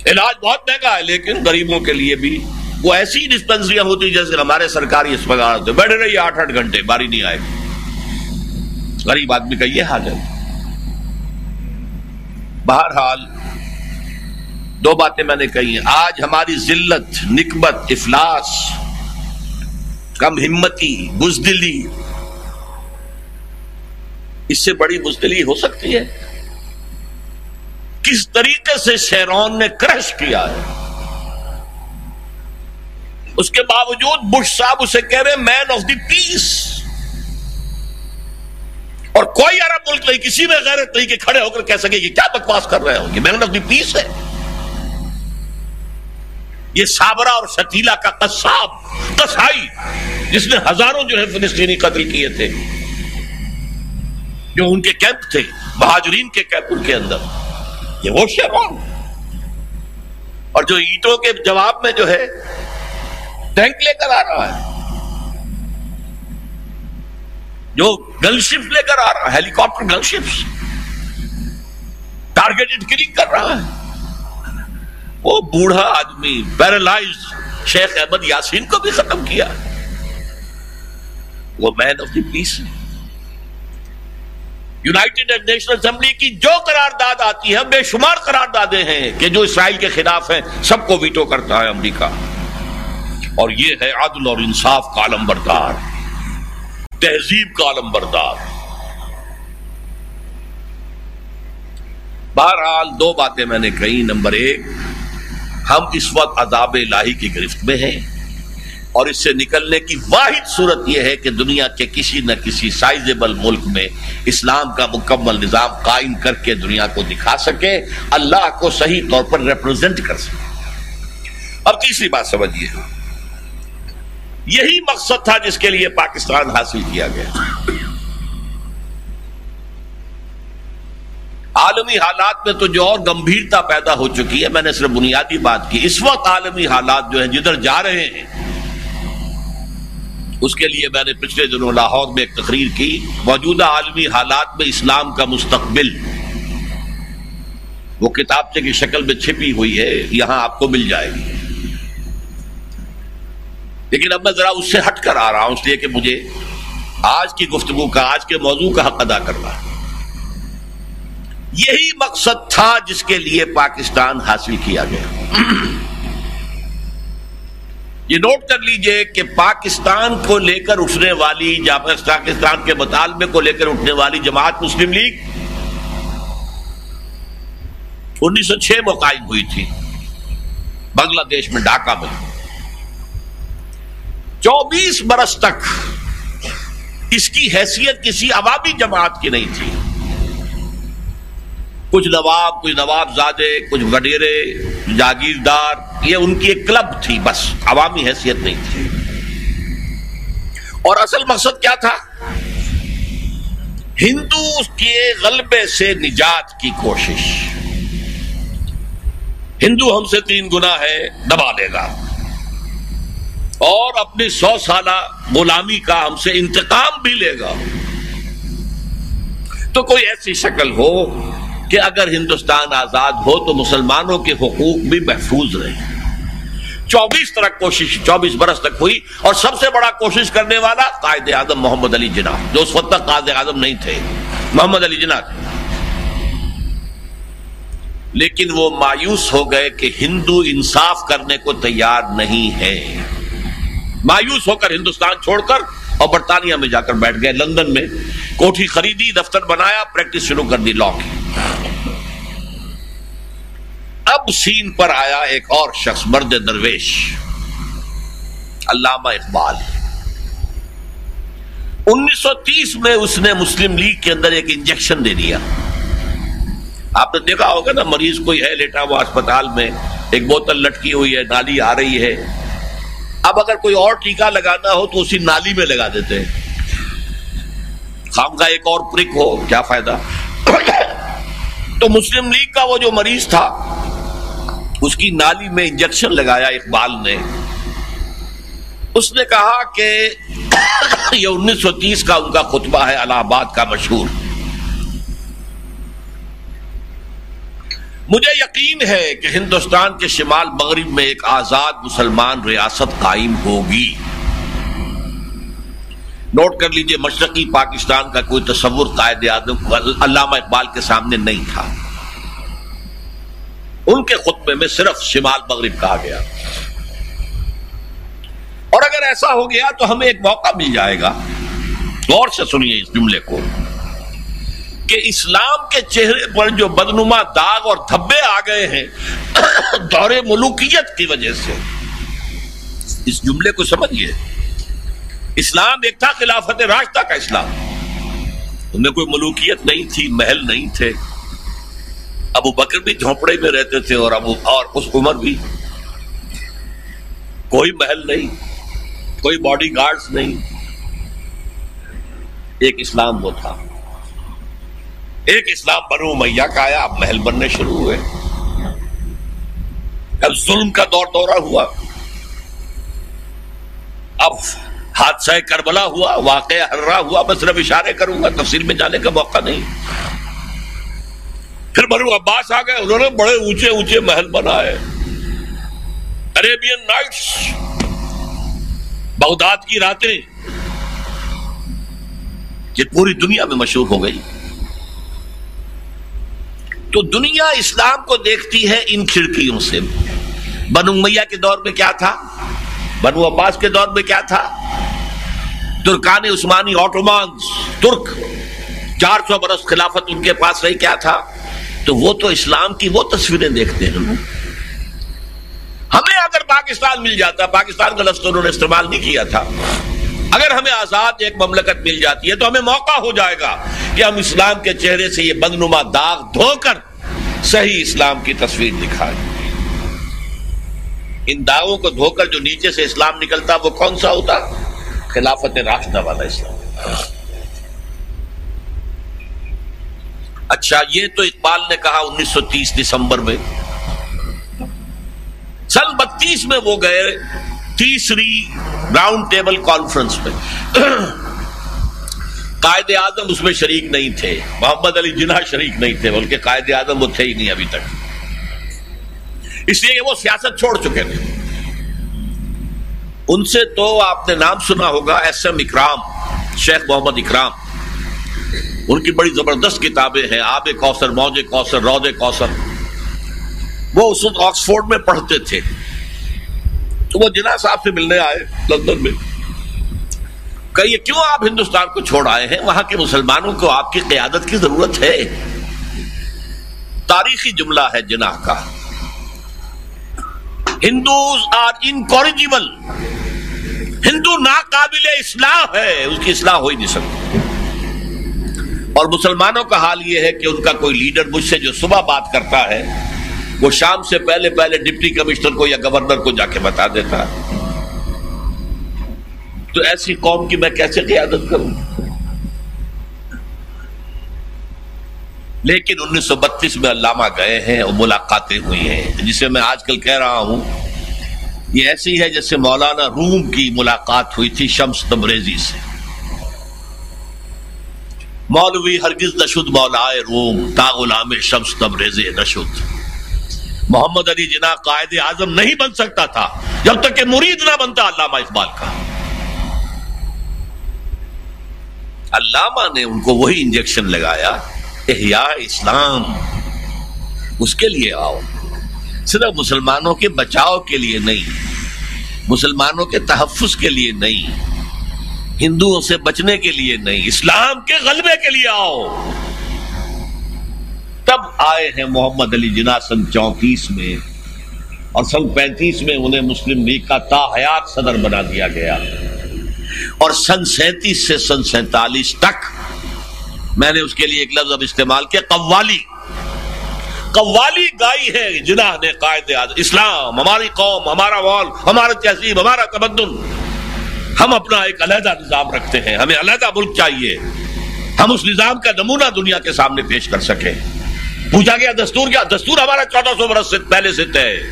علاج بہت مہنگا ہے، لیکن غریبوں کے لیے بھی۔ وہ ایسی ڈسپینسریاں ہوتی جیسے ہمارے سرکاری اسپتال ہوتے بیٹھے رہیے آٹھ آٹھ گھنٹے، باری نہیں آئے۔ گی غریب آدمی کا یہ حال ہے۔ بہرحال دو باتیں میں نے کہی ہیں۔ آج ہماری ذلت نکبت افلاس، کم ہمتی، بزدلی، اس سے بڑی بزدلی ہو سکتی ہے۔ کس طریقے سے شیرون نے کرش کیا ہے؟ اس کے باوجود بش صاحب اسے کہہ رہے مین آف دی پیس اور کوئی عرب ملک نہیں، کسی میں غیرت نہیں کہ کھڑے ہو کر کہہ سکے کہ کیا بکواس کر رہے ہو یہ مین آف دی پیس ہے۔ یہ سابرا اور شتیلا کا قصاب، قصائی، جس نے ہزاروں جو ہے فلسطینی قتل کیے تھے، جو ان کے کیمپ تھے، مہاجرین کے کیمپ ان کے اندر۔ یہ وہ شیرون اور جو اینٹوں کے جواب میں جو ہے، ٹینک لے کر آ رہا ہے۔ جو گن شپ لے کر آ رہا ہے helicopter gunship targeted killing کر رہا ہے۔ وہ بوڑھا آدمی پیرالائز شیخ احمد یاسین کو بھی ختم کیا۔ وہ man of the peace united national assembly کی جو قرار داد آتی ہے، بے شمار قرار دادیں ہیں کہ جو اسرائیل کے خلاف ہیں، سب کو ویٹو کرتا ہے امریکہ۔ اور یہ ہے عدل اور انصاف کا علم بردار۔ تہذیب کا علم بردار۔ بہرحال دو باتیں میں نے کہی نمبر ایک، ہم اس وقت عذاب الہی کی گرفت میں ہیں اور اس سے نکلنے کی واحد صورت یہ ہے کہ دنیا کے کسی نہ کسی سائزبل ملک میں اسلام کا مکمل نظام قائم کر کے دنیا کو دکھا سکے، اللہ کو صحیح طور پر ریپرزینٹ کر سکے۔ اب تیسری بات سمجھیے۔ یہی مقصد تھا جس کے لیے پاکستان حاصل کیا گیا۔ عالمی حالات میں تو جو اور گمبھیرتا پیدا ہو چکی ہے، میں نے صرف بنیادی بات کی۔ اس وقت عالمی حالات جو ہیں، جدھر جا رہے ہیں، اس کے لیے میں نے پچھلے دنوں لاہور میں ایک تقریر کی۔ موجودہ عالمی حالات میں اسلام کا مستقبل، وہ کتابچے کی شکل میں چھپی ہوئی ہے، یہاں آپ کو مل جائے گی۔ لیکن اب میں ذرا اس سے ہٹ کر آ رہا ہوں اس لیے کہ مجھے آج کی گفتگو کا، آج کے موضوع کا حق ادا کرنا ہے۔ یہی مقصد تھا جس کے لیے پاکستان حاصل کیا گیا۔ یہ نوٹ کر لیجیے کہ پاکستان کو لے کر اٹھنے والی پاکستان کے مطالبے کو لے کر اٹھنے والی جماعت مسلم لیگ انیس سو چھ میں قائم ہوئی تھی۔ بنگلہ دیش میں ڈھاکہ میں۔ چوبیس برس تک اس کی حیثیت کسی عوامی جماعت کی نہیں تھی۔ کچھ نواب کچھ نواب زادے کچھ وڈیرے، جاگیردار، یہ ان کی ایک کلب تھی بس، عوامی حیثیت نہیں تھی۔ اور اصل مقصد کیا تھا؟ ہندو کے غلبے سے نجات کی کوشش۔ ہندو ہم سے تین گنا ہے دبا دے گا۔ اور اپنی سو سالہ غلامی کا ہم سے انتقام بھی لے گا۔ تو کوئی ایسی شکل ہو کہ اگر ہندوستان آزاد ہو تو مسلمانوں کے حقوق بھی محفوظ رہے۔ چوبیس طرح کوشش، چوبیس برس تک ہوئی اور سب سے بڑا کوشش کرنے والا قائد اعظم محمد علی جناح، جو اس وقت تک قائد اعظم نہیں تھے۔ محمد علی جناح تھے۔ لیکن وہ مایوس ہو گئے کہ ہندو انصاف کرنے کو تیار نہیں ہے مایوس ہو کر ہندوستان چھوڑ کر اور برطانیہ میں جا کر بیٹھ گئے، لندن میں کوٹھی خریدی، دفتر بنایا پریکٹس شروع کر دی لا کی۔ اب سین پر آیا ایک اور شخص، مرد درویش، علامہ اقبال۔ انیس سو تیس میں اس نے مسلم لیگ کے اندر ایک انجیکشن دے دیا۔ آپ نے دیکھا ہوگا نا، مریض کوئی ہے، لیٹا ہوا اسپتال میں، ایک بوتل لٹکی ہوئی ہے، نالی آ رہی ہے۔ اب اگر کوئی اور ٹیکا لگانا ہو تو اسی نالی میں لگا دیتے ہیں۔ خام کا ایک اور پرک ہو، کیا فائدہ؟ تو مسلم لیگ کا وہ جو مریض تھا، اس کی نالی میں انجیکشن لگایا اقبال نے۔ اس نے کہا کہ یہ انیس سو تیس کا ان کا خطبہ ہے، الہ آباد کا مشہور۔ مجھے یقین ہے کہ ہندوستان کے شمال مغرب میں ایک آزاد مسلمان ریاست قائم ہوگی۔ نوٹ کر لیجیے، مشرقی پاکستان کا کوئی تصور قائد اعظم علامہ اقبال کے سامنے نہیں تھا۔ ان کے خطبے میں صرف شمال مغرب کہا گیا۔ اور اگر ایسا ہو گیا تو ہمیں ایک موقع مل جائے گا۔ غور سے سنیے اس جملے کو۔ کہ اسلام کے چہرے پر جو بدنما داغ اور دھبے آ گئے ہیں، دور ملوکیت کی وجہ سے۔ اس جملے کو سمجھیے۔ اسلام ایک تھا خلافت راستہ کا اسلام۔ ان میں کوئی ملوکیت نہیں تھی، محل نہیں تھے۔ ابو بکر بھی جھونپڑے میں رہتے تھے اور ابو اور اس عمر بھی۔ کوئی محل نہیں، کوئی باڈی گارڈز نہیں۔ ایک اسلام وہ تھا۔ ایک اسلام بنو میاں کا آیا، اب محل بننے شروع ہوئے۔ اب ظلم کا دور دورہ ہوا۔ اب حادثہ کربلا ہوا واقع ہررا ہوا، میں صرف اشارے کروں گا، تفصیل میں جانے کا موقع نہیں۔ پھر بنو عباس آ گئے، انہوں نے بڑے اونچے اونچے محل بنائے۔ اریبین نائٹس بغداد کی راتیں۔ یہ پوری دنیا میں مشہور ہو گئی۔ تو دنیا اسلام کو دیکھتی ہے ان کھڑکیوں سے۔ بنو میاں کے دور میں کیا تھا؟ بنو عباس کے دور میں کیا تھا؟ ترکان عثمانی آٹومان ترک۔ چار سو برس خلافت ان کے پاس رہی، کیا تھا؟ تو وہ تو اسلام کی وہ تصویریں دیکھتے ہیں۔ ہمیں اگر پاکستان مل جاتا، پاکستان کا لفظ انہوں نے استعمال نہیں کیا تھا۔ اگر ہمیں آزاد ایک مملکت مل جاتی ہے تو ہمیں موقع ہو جائے گا کہ ہم اسلام کے چہرے سے یہ بدنما داغ دھو کر صحیح اسلام کی تصویر دکھائیں۔ ان داغوں کو دھو کر جو نیچے سے اسلام نکلتا، وہ کون سا ہوتا؟ خلافت راستہ والا اسلام۔ اچھا یہ تو اقبال نے کہا انیس سو تیس دسمبر میں۔ سن بتیس میں وہ گئے۔ تیسری راؤنڈ ٹیبل کانفرنس میں قائد اعظم اس میں شریک نہیں تھے، محمد علی جناح شریک نہیں تھے، بلکہ قائد اعظم وہ تھے ہی نہیں ابھی تک۔ اس لیے کہ وہ سیاست چھوڑ چکے تھے۔ ان سے تو آپ نے نام سنا ہوگا، ایس ایم اکرام، شیخ محمد اکرام۔ ان کی بڑی زبردست کتابیں ہیں، آب کوثر، موج کوثر، رود کوثر۔ وہ اس وقت آکسفورڈ میں پڑھتے تھے۔ تو وہ جناح صاحب سے ملنے آئے لندن میں۔ کہیے کیوں آپ ہندوستان کو چھوڑ آئے ہیں؟ وہاں کے مسلمانوں کو آپ کی قیادت کی ضرورت ہے۔ تاریخی جملہ ہے جناح کا۔ Hindus are incorrigible. ہندو ناقابل اصلاح ہے۔ اس کی اصلاح ہو ہی نہیں سکتی۔ اور مسلمانوں کا حال یہ ہے کہ ان کا کوئی لیڈر مجھ سے جو صبح بات کرتا ہے وہ شام سے پہلے پہلے ڈپٹی کمشنر کو یا گورنر کو جا کے بتا دیتا تو ایسی قوم کی میں کیسے قیادت کروں؟ لیکن انیس سو بتیس میں علامہ گئے ہیں اور ملاقاتیں ہوئی ہیں۔ جسے میں آج کل کہہ رہا ہوں، یہ ایسی ہے جیسے مولانا روم کی ملاقات ہوئی تھی شمس تبریزی سے۔ مولوی ہرگز نشد مولا روم تا غلام شمس تبریز نشد محمد علی جناح قائد اعظم نہیں بن سکتا تھا۔ جب تک کہ مرید نہ بنتا علامہ اقبال کا۔ علامہ نے ان کو وہی انجیکشن لگایا، احیاء اسلام۔ اس کے لیے آؤ۔ صرف مسلمانوں کے بچاؤ کے لیے نہیں، مسلمانوں کے تحفظ کے لیے نہیں، ہندوؤں سے بچنے کے لیے نہیں، اسلام کے غلبے کے لیے آؤ۔ تب آئے ہیں محمد علی جنا سن چونتیس میں اور سن پینتیس میں انہیں مسلم لیگ کا تا حیات صدر بنا دیا گیا۔ اور سن سینتیس سے سن سینتالیس تک میں نے اس کے لیے ایک لفظ اب استعمال کیا، قوالی۔ قوالی گائی ہے جناح نے قائد اسلام، ہماری قوم، ہمارا وال ہمارا تہذیب، ہمارا تمدن۔ ہم اپنا ایک علیحدہ نظام رکھتے ہیں، ہمیں علیحدہ ملک چاہیے۔ ہم اس نظام کا نمونہ دنیا کے سامنے پیش کر سکیں۔ پوچھا گیا، دستور کیا؟ دستور ہمارا چودہ سو برس سے پہلے سے طے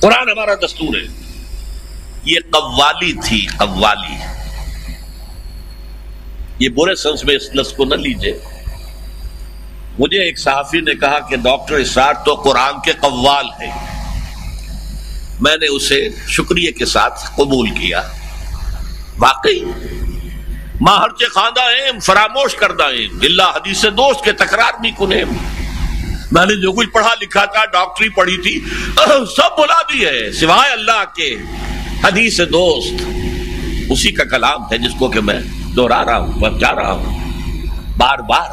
قرآن ہمارا دستور ہے۔ یہ قوالی تھی، قوالی۔ یہ برے سنس میں اس لفظ کو نہ لیجیے۔ مجھے ایک صحافی نے کہا کہ ڈاکٹر اسرار تو قرآن کے قوال ہے میں نے اسے شکریہ کے ساتھ قبول کیا۔ واقعی ماں ہر خاندہ ایم فراموش کردہ ایم اللہ حدیث دوست کے تکرار بھی کنیم میں نے جو کچھ پڑھا لکھا تھا، ڈاکٹری پڑھی تھی، سب بلا بھی ہے۔ سوائے اللہ کے حدیث دوست۔ اسی کا کلام ہے جس کو کہ میں دوہرا رہا ہوں جا رہا ہوں۔ بار بار،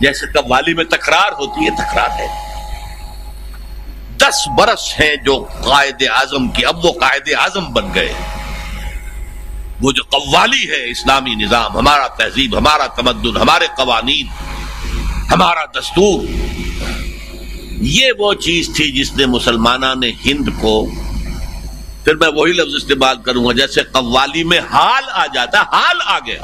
جیسے قوالی میں تکرار ہوتی ہے، تکرار ہے۔ دس برس ہیں جو قائد اعظم کی، اب وہ قائد اعظم بن گئے۔ وہ جو قوالی ہے اسلامی نظام، ہمارا تہذیب، ہمارا تمدن، ہمارے قوانین، ہمارا دستور، یہ وہ چیز تھی جس نے مسلمانہ نے ہند کو، پھر میں وہی لفظ استعمال کروں گا، جیسے قوالی میں حال آ جاتا، حال آ گیا۔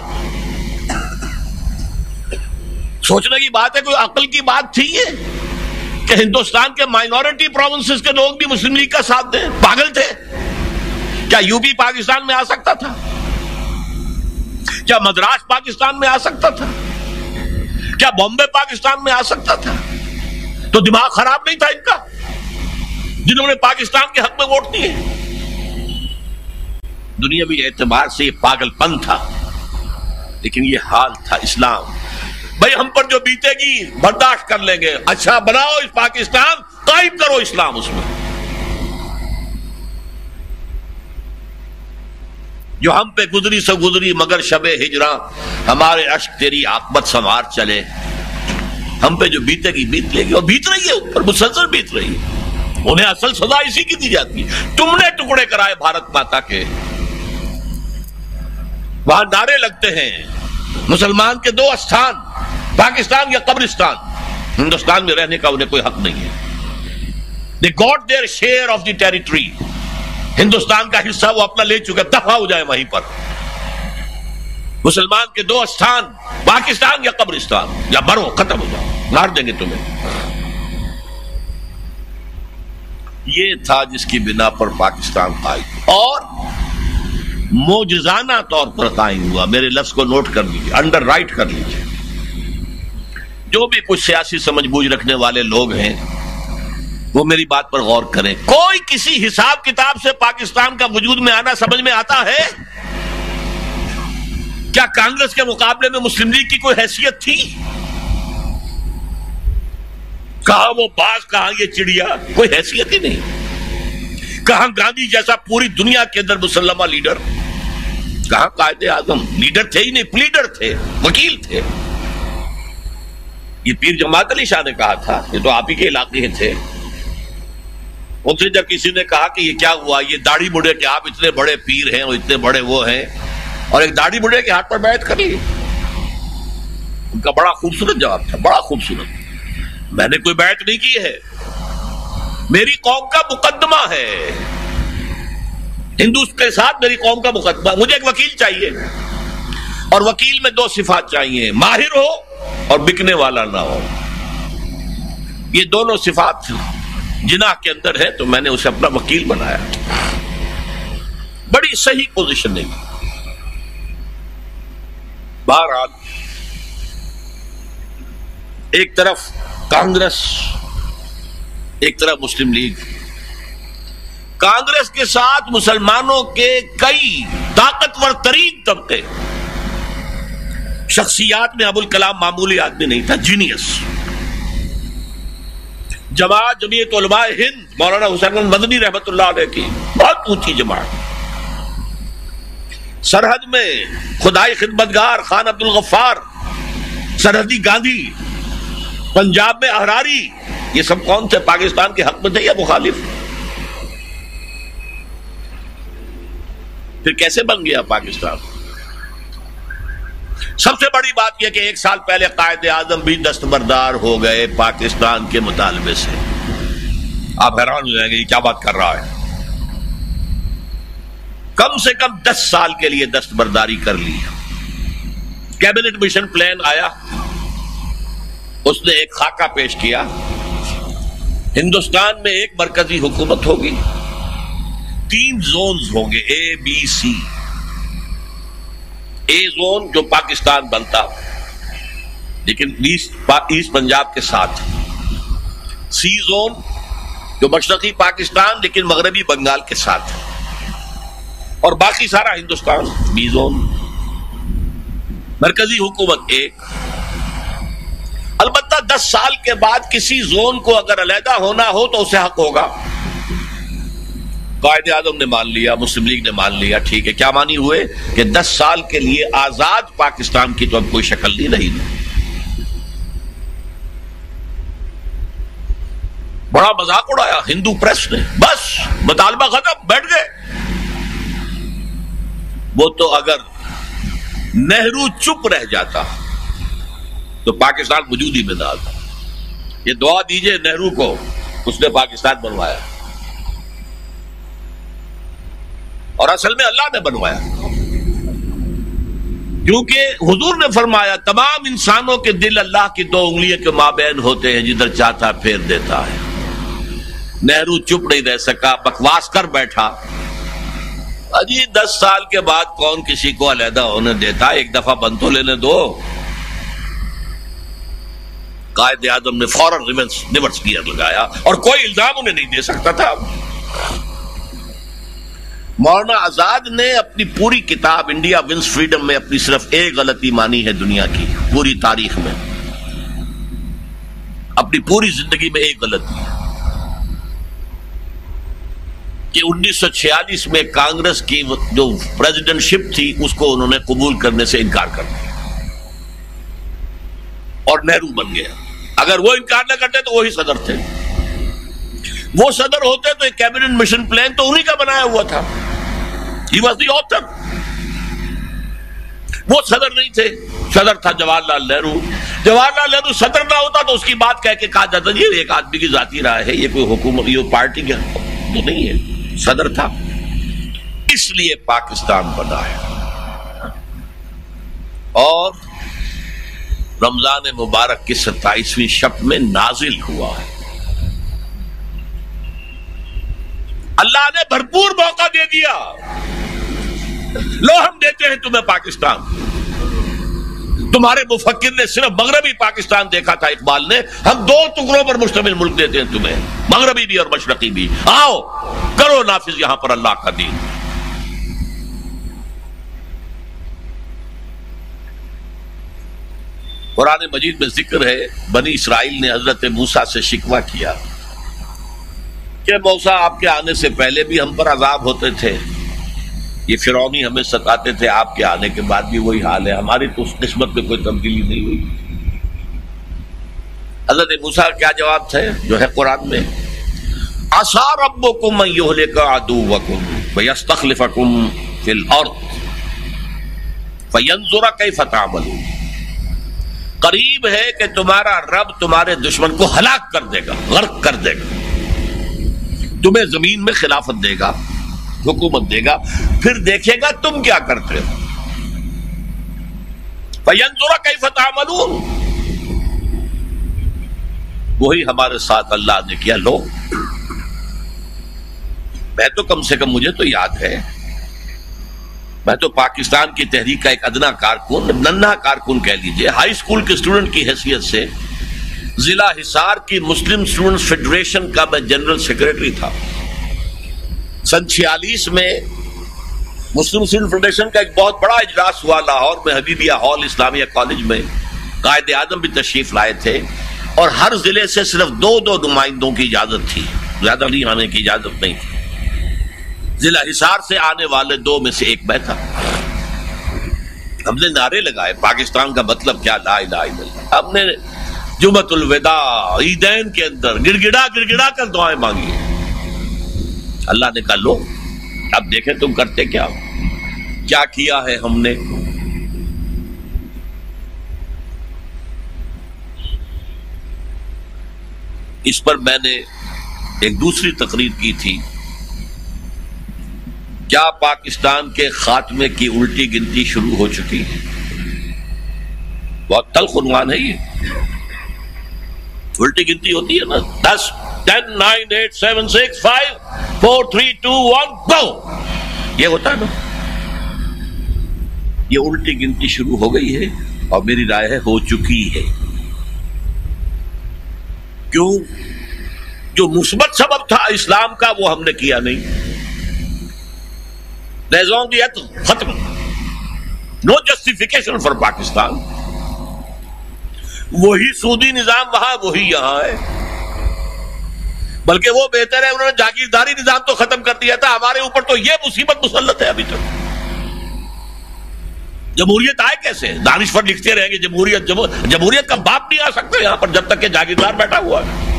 سوچنے کی بات ہے، کوئی عقل کی بات تھی یہ؟ کہ ہندوستان کے مائنورٹی پروونسز کے لوگ بھی مسلم لیگ کا ساتھ دیں، پاگل تھے۔ کیا یو پی پاکستان میں آ سکتا تھا؟ کیا مدراس پاکستان میں آ سکتا تھا؟ کیا بامبے پاکستان میں آ سکتا تھا؟ تو دماغ خراب نہیں تھا ان کا؟ جنہوں نے پاکستان کے حق میں ووٹ دیے۔ دنیاوی اعتبار سے یہ پاگل پن تھا، لیکن یہ حال تھا اسلام۔ بھائی، ہم پر جو بیتے گی، برداشت کر لیں گے۔ اچھا بناؤ اس پاکستان، قائم کرو اسلام اس میں۔ جو ہم پہ گزری سے گزری، مگر شب ہجرا ہمارے اشک تیری آکبت سنوار چلے۔ ہم پہ جو بیتے گی، بیت لے گی، اور بیت رہی ہے، اوپر مسلسل بیت رہی ہے۔ انہیں اصل سزا اسی کی دی جاتی ہے۔ تم نے ٹکڑے کرائے بھارت ماتا کے۔ وہاں نعرے لگتے ہیں۔ مسلمان کے دو استھان، پاکستان یا قبرستان۔ ہندوستان میں رہنے کا انہیں کوئی حق نہیں ہے۔ They got their share of the territory Hindustan کا حصہ وہ اپنا لے چکے دفاع ہو جائے وہیں پر۔ مسلمان کے دو استھان، پاکستان یا قبرستان۔ یا مرو، ختم ہو جاؤ۔ مار دیں گے تمہیں۔ یہ تھا جس کی بنا پر پاکستان قائم۔ اور موجزانہ طور پر قائم ہوا۔ میرے لفظ کو نوٹ کر لیجیے انڈر رائٹ کر لیجیے جو بھی کچھ سیاسی سمجھ بوجھ رکھنے والے لوگ ہیں وہ میری بات پر غور کریں۔ کوئی کسی حساب کتاب سے پاکستان کا وجود میں آنا سمجھ میں آتا ہے؟ کیا کانگریس کے مقابلے میں مسلم لیگ کی کوئی حیثیت تھی؟ کہاں وہ باز، کہاں یہ چڑیا؟ کوئی حیثیت ہی نہیں۔ کہاں گاندھی جیسا پوری دنیا کے اندر مسلمہ لیڈر؟ کہاں قائد اعظم؟ لیڈر تھے ہی نہیں، پلیڈر تھے، وکیل تھے۔ یہ پیر جماعت علی شاہ نے کہا تھا، یہ تو آپ ہی کے علاقے تھے۔ ان سے جب کسی نے کہا کہ یہ کیا ہوا؟ یہ داڑھی بڑھے کہ آپ اتنے بڑے پیر ہیں اور اتنے بڑے وہ ہیں اور ایک داڑھی بڑھے کے ہاتھ پر بیعت کری ان کا بڑا خوبصورت جواب تھا، بڑا خوبصورت۔ میں نے کوئی بیعت نہیں کی ہے۔ میری قوم کا مقدمہ ہے۔ ہندو کے ساتھ میری قوم کا مقدمہ۔ مجھے ایک وکیل چاہیے۔ اور وکیل میں دو صفات چاہیے۔ ماہر ہو اور بکنے والا نہ ہو۔ یہ دونوں صفات جناح کے اندر ہے تو میں نے اسے اپنا وکیل بنایا۔ بڑی صحیح پوزیشن نہیں بہرحال، ایک طرف کانگریس، ایک طرف مسلم لیگ۔ کانگریس کے ساتھ مسلمانوں کے کئی طاقتور ترین طبقے۔ شخصیات میں ابو الکلام معمولی آدمی نہیں تھا جینیس جماعت جمعیت علماء ہند، مولانا حسین مدنی رحمت اللہ علیہ کی بہت اونچی جماعت۔ سرحد میں خدائی خدمتگار خان عبد الغفار، سرحدی گاندھی، پنجاب میں احراری، یہ سب کون تھے؟ پاکستان کے حق میں تھے یا مخالف؟ پھر کیسے بن گیا پاکستان؟ سب سے بڑی بات یہ کہ ایک سال پہلے قائد اعظم بھی دستبردار ہو گئے پاکستان کے مطالبے سے۔ آپ حیران ہو جائیں گے یہ کیا بات کر رہا ہے۔ کم سے کم دس سال کے لیے دستبرداری کر لی۔ کیبنٹ مشن پلان آیا۔ اس نے ایک خاکہ پیش کیا۔ ہندوستان میں ایک مرکزی حکومت ہوگی۔ تین زونز ہوں گے۔ اے بی سی اے زون جو پاکستان بنتا لیکن ایسٹ پنجاب کے ساتھ۔ سی زون جو مشرقی پاکستان، لیکن مغربی بنگال کے ساتھ۔ اور باقی سارا ہندوستان، بی زون۔ مرکزی حکومت ایک۔ البتہ دس سال کے بعد کسی زون کو اگر علیحدہ ہونا ہو تو اسے حق ہوگا۔ قائد اعظم نے مان لیا، مسلم لیگ نے مان لیا، ٹھیک ہے۔ کیا مانی ہوئے کہ دس سال کے لیے آزاد پاکستان کی تو اب کوئی شکل نہیں رہی بڑا مذاق اڑایا، ہندو پریس نے۔ بس، مطالبہ ختم، بیٹھ گئے۔ وہ تو اگر نہرو چپ رہ جاتا، تو پاکستان وجود ہی میں نہ آتا یہ دعا دیجیے نہرو کو، اس نے پاکستان بنوایا۔ اور اصل میں اللہ نے بنوایا۔ کیونکہ حضور نے فرمایا، تمام انسانوں کے دل اللہ کی دو انگلیوں کے مابین ہوتے ہیں، جدھر چاہتا پھیر دیتا ہے۔ نہرو چپ نہیں رہ سکا، بکواس کر بیٹھا۔ اجی دس سال کے بعد کون کسی کو علیحدہ ہونے دیتا؟ ایک دفعہ بند تو لینے دو۔ قائد اعظم نے فوراً ریورس گیئر لگایا۔ اور کوئی الزام انہیں نہیں دے سکتا تھا۔ مولانا آزاد نے اپنی پوری کتاب انڈیا ونس فریڈم میں اپنی صرف ایک غلطی مانی ہے دنیا کی، پوری تاریخ میں۔ اپنی پوری زندگی میں ایک غلطی ہے۔ کہ انیس سو چھیالیس میں کانگریس کی جو پریزیڈنٹ شپ تھی، اس کو انہوں نے قبول کرنے سے انکار کر دیا۔ اور نہرو بن گیا۔ اگر وہ انکار نہ کرتے تو وہی صدر تھے۔ وہ صدر ہوتے تو ایک کیبنٹ مشن پلان تو انہی کا بنایا ہوا تھا۔ ہی واز دی آتھر وہ صدر نہیں تھے۔ صدر تھا جواہر لال نہرو۔ جواہر لال نہرو صدر نہ ہوتا تو اس کی بات کہہ کے کہا جاتا یہ ایک آدمی کی ذاتی رائے ہے، یہ کوئی حکومت، یہ پارٹی کا تو نہیں ہے۔ صدر تھا۔ اس لیے پاکستان بنا ہے۔ اور رمضان مبارک کی ستائیسویں شب میں نازل ہوا ہے۔ اللہ نے بھرپور موقع دے دیا۔ لو ہم دیتے ہیں تمہیں پاکستان۔ تمہارے مفکر نے صرف مغربی پاکستان دیکھا تھا، اقبال نے۔ ہم دو ٹکڑوں پر مشتمل ملک دیتے ہیں تمہیں، مغربی بھی اور مشرقی بھی۔ آؤ، کرو نافذ یہاں پر اللہ کا دین۔ قرآن مجید میں ذکر ہے، بنی اسرائیل نے حضرت موسا سے شکوا کیا کہ موسا آپ کے آنے سے پہلے بھی ہم پر عذاب ہوتے تھے۔ یہ فرونی ہمیں ستاتے تھے، آپ کے آنے کے بعد بھی وہی حال ہے۔ ہماری تو اس قسمت میں کوئی تبدیلی نہیں ہوئی۔ حضرت موسا کیا جواب تھے جو ہے قرآن میں آسار ابو کم لے کا ادو وکم بستخلف کم فل اور فینزورا کئی فتح قریب ہے کہ تمہارا رب تمہارے دشمن کو ہلاک کر دے گا، غرق کر دے گا۔ تمہیں زمین میں خلافت دے گا۔ حکومت دے گا، پھر دیکھے گا تم کیا کرتے ہو۔ کئی فتح وہی ہمارے ساتھ اللہ نے کیا، لو۔ میں تو کم سے کم، مجھے تو یاد ہے۔ میں تو پاکستان کی تحریک کا ایک ادنا کارکن، ننھا کارکن کہہ لیجیے۔ ہائی اسکول کے اسٹوڈنٹ کی حیثیت سے ضلع حصار کی مسلم اسٹوڈنٹ فیڈریشن کا میں جنرل سیکرٹری تھا۔ سن چھیالیس میں مسلم فیڈریشن کا ایک بہت بڑا اجلاس ہوا لاہور میں، حبیبیہ ہال، اسلامیہ کالج میں۔ قائد اعظم بھی تشریف لائے تھے۔ اور ہر ضلع سے صرف دو دو نمائندوں کی اجازت تھی۔ زیادہ نہیں آنے کی اجازت نہیں۔ تھی ضلع حصار سے آنے والے دو میں سے ایک میں تھا۔ ہم نے نعرے لگائے، پاکستان کا مطلب کیا؟ لا الہ الا اللہ۔ ہم نے جمعت الوداع، عیدین کے اندر گڑ گڑا گڑ گڑا کر دعائیں مانگی۔ اللہ نے کہا، لو، اب دیکھیں تم کرتے کیا کیا کیا ہے ہم نے؟ اس پر میں نے ایک دوسری تقریر کی تھی۔ کیا پاکستان کے خاتمے کی الٹی گنتی شروع ہو چکی ہے؟ بہت تلخ عنوان ہے یہ۔ الٹی گنتی ہوتی ہے نا، دس ten nine eight seven six five four three two one go یہ ہوتا ہے نا۔ یہ الٹی گنتی شروع ہو گئی ہے اور میری رائے ہے ہو چکی ہے۔ کیوں؟ جو مثبت سبب تھا اسلام کا وہ ہم نے کیا نہیں۔ ختم۔ نو جسٹیفیکیشن فار پاکستان وہی سودی نظام وہاں، وہی یہاں ہے۔ بلکہ وہ بہتر ہے، انہوں نے جاگیرداری نظام تو ختم کر دیا تھا، ہمارے اوپر تو یہ مصیبت مسلط ہے ابھی تک۔ جمہوریت آئے کیسے؟ دانش پر لکھتے رہیں گے، جمہوریت جمہوریت کا باپ نہیں آ سکتا یہاں پر جب تک کہ جاگیردار بیٹھا ہوا ہے۔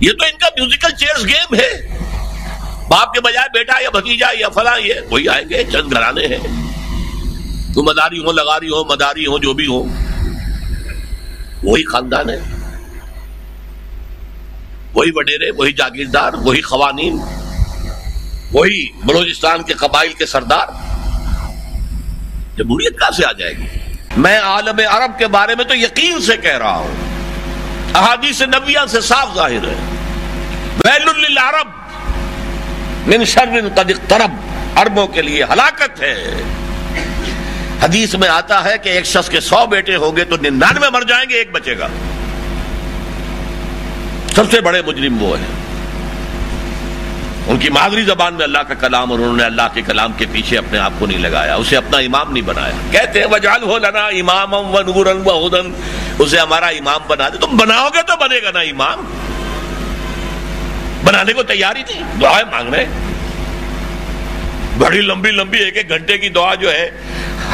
یہ تو ان کا میوزیکل چیئرز گیم ہے۔ باپ کے بجائے بیٹا یا بھتیجا یا فلاں، یہ وہی آئیں گے، چند گھرانے ہیں۔ تو مداری ہو لگاری ہو مداری ہو جو بھی ہو وہی خاندان ہے۔ وہی وڈیرے، وہی جاگیردار، وہی قوانین، وہی بلوچستان کے قبائل کے سردار۔ جمہوریت کہاں سے آ جائے گی؟ میں عالم عرب کے بارے میں تو یقین سے کہہ رہا ہوں۔ احادیث نبیہ سے صاف ظاہر ہے۔ ویل للعرب من شر قد اقترب۔ عربوں کے لیے ہلاکت ہے۔ حدیث میں آتا ہے کہ ایک شخص کے سو بیٹے ہوں گے تو ننانوے مر جائیں گے، ایک بچے گا۔ سب سے بڑے مجرم وہ ہیں۔ ان کی مادری زبان میں اللہ کا کلام اور انہوں نے اللہ کے کلام کے پیچھے اپنے آپ کو نہیں لگایا، اسے اپنا امام نہیں بنایا۔ کہتے ہیں وجال ہو لنا امام و نور ہدن اسے ہمارا امام بنا دے۔ تم بناؤ گے تو بنے گا نا امام۔ بنانے کو تیاری تھی، دعائیں مانگ رہے۔ بڑی لمبی لمبی ایک ایک گھنٹے کی دعا جو ہے،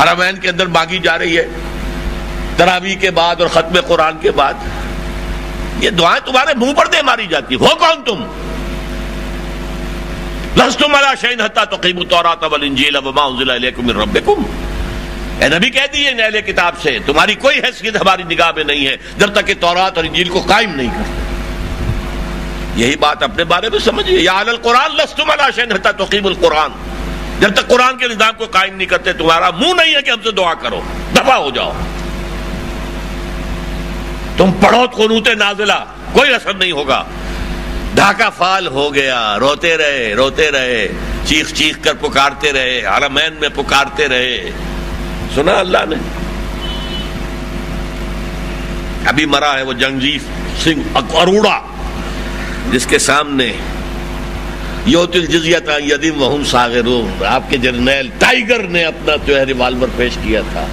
حرمین کے اندر مانگی جا رہی ہے۔ تراوی کے بعد اور ختم قرآن کے بعد۔ یہ دعائیں تمہارے منہ پر دے ماری جاتی۔ ہو کون تم؟ لستم علی شین حتی تقیم التوراۃ والانجیل وما انزل الیکم من ربکم۔ اے نبی کہہ دیے اہل کتاب سے، تمہاری کوئی حیثیت ہماری نگاہ میں نہیں ہے، جب تک کہ تورات اور انجیل کو قائم نہیں کرتے۔ یہی بات اپنے بارے میں سمجھئے یا علی القرآن، لستم علی شین حتی تقیم القرآن۔ جب تک قرآن کے نظام کو قائم نہیں کرتے، تمہارا منہ نہیں ہے کہ ہم سے دعا کرو۔ دفع ہو جاؤ۔ تم پڑھو قنوت نازلہ، کوئی اثر نہیں ہوگا۔ ڈھاکہ فال ہو گیا، روتے رہے روتے رہے، چیخ چیخ کر پکارتے رہے حرمین میں پکارتے رہے۔ سنا اللہ نے۔ ابھی مرا ہے وہ جنگجیت سنگھ اروڑا، جس کے سامنے یوت الجزیت یدیم وہم ساغرون۔ آپ کے جرنیل ٹائیگر نے اپنا جو ہے ریوالور پیش کیا تھا۔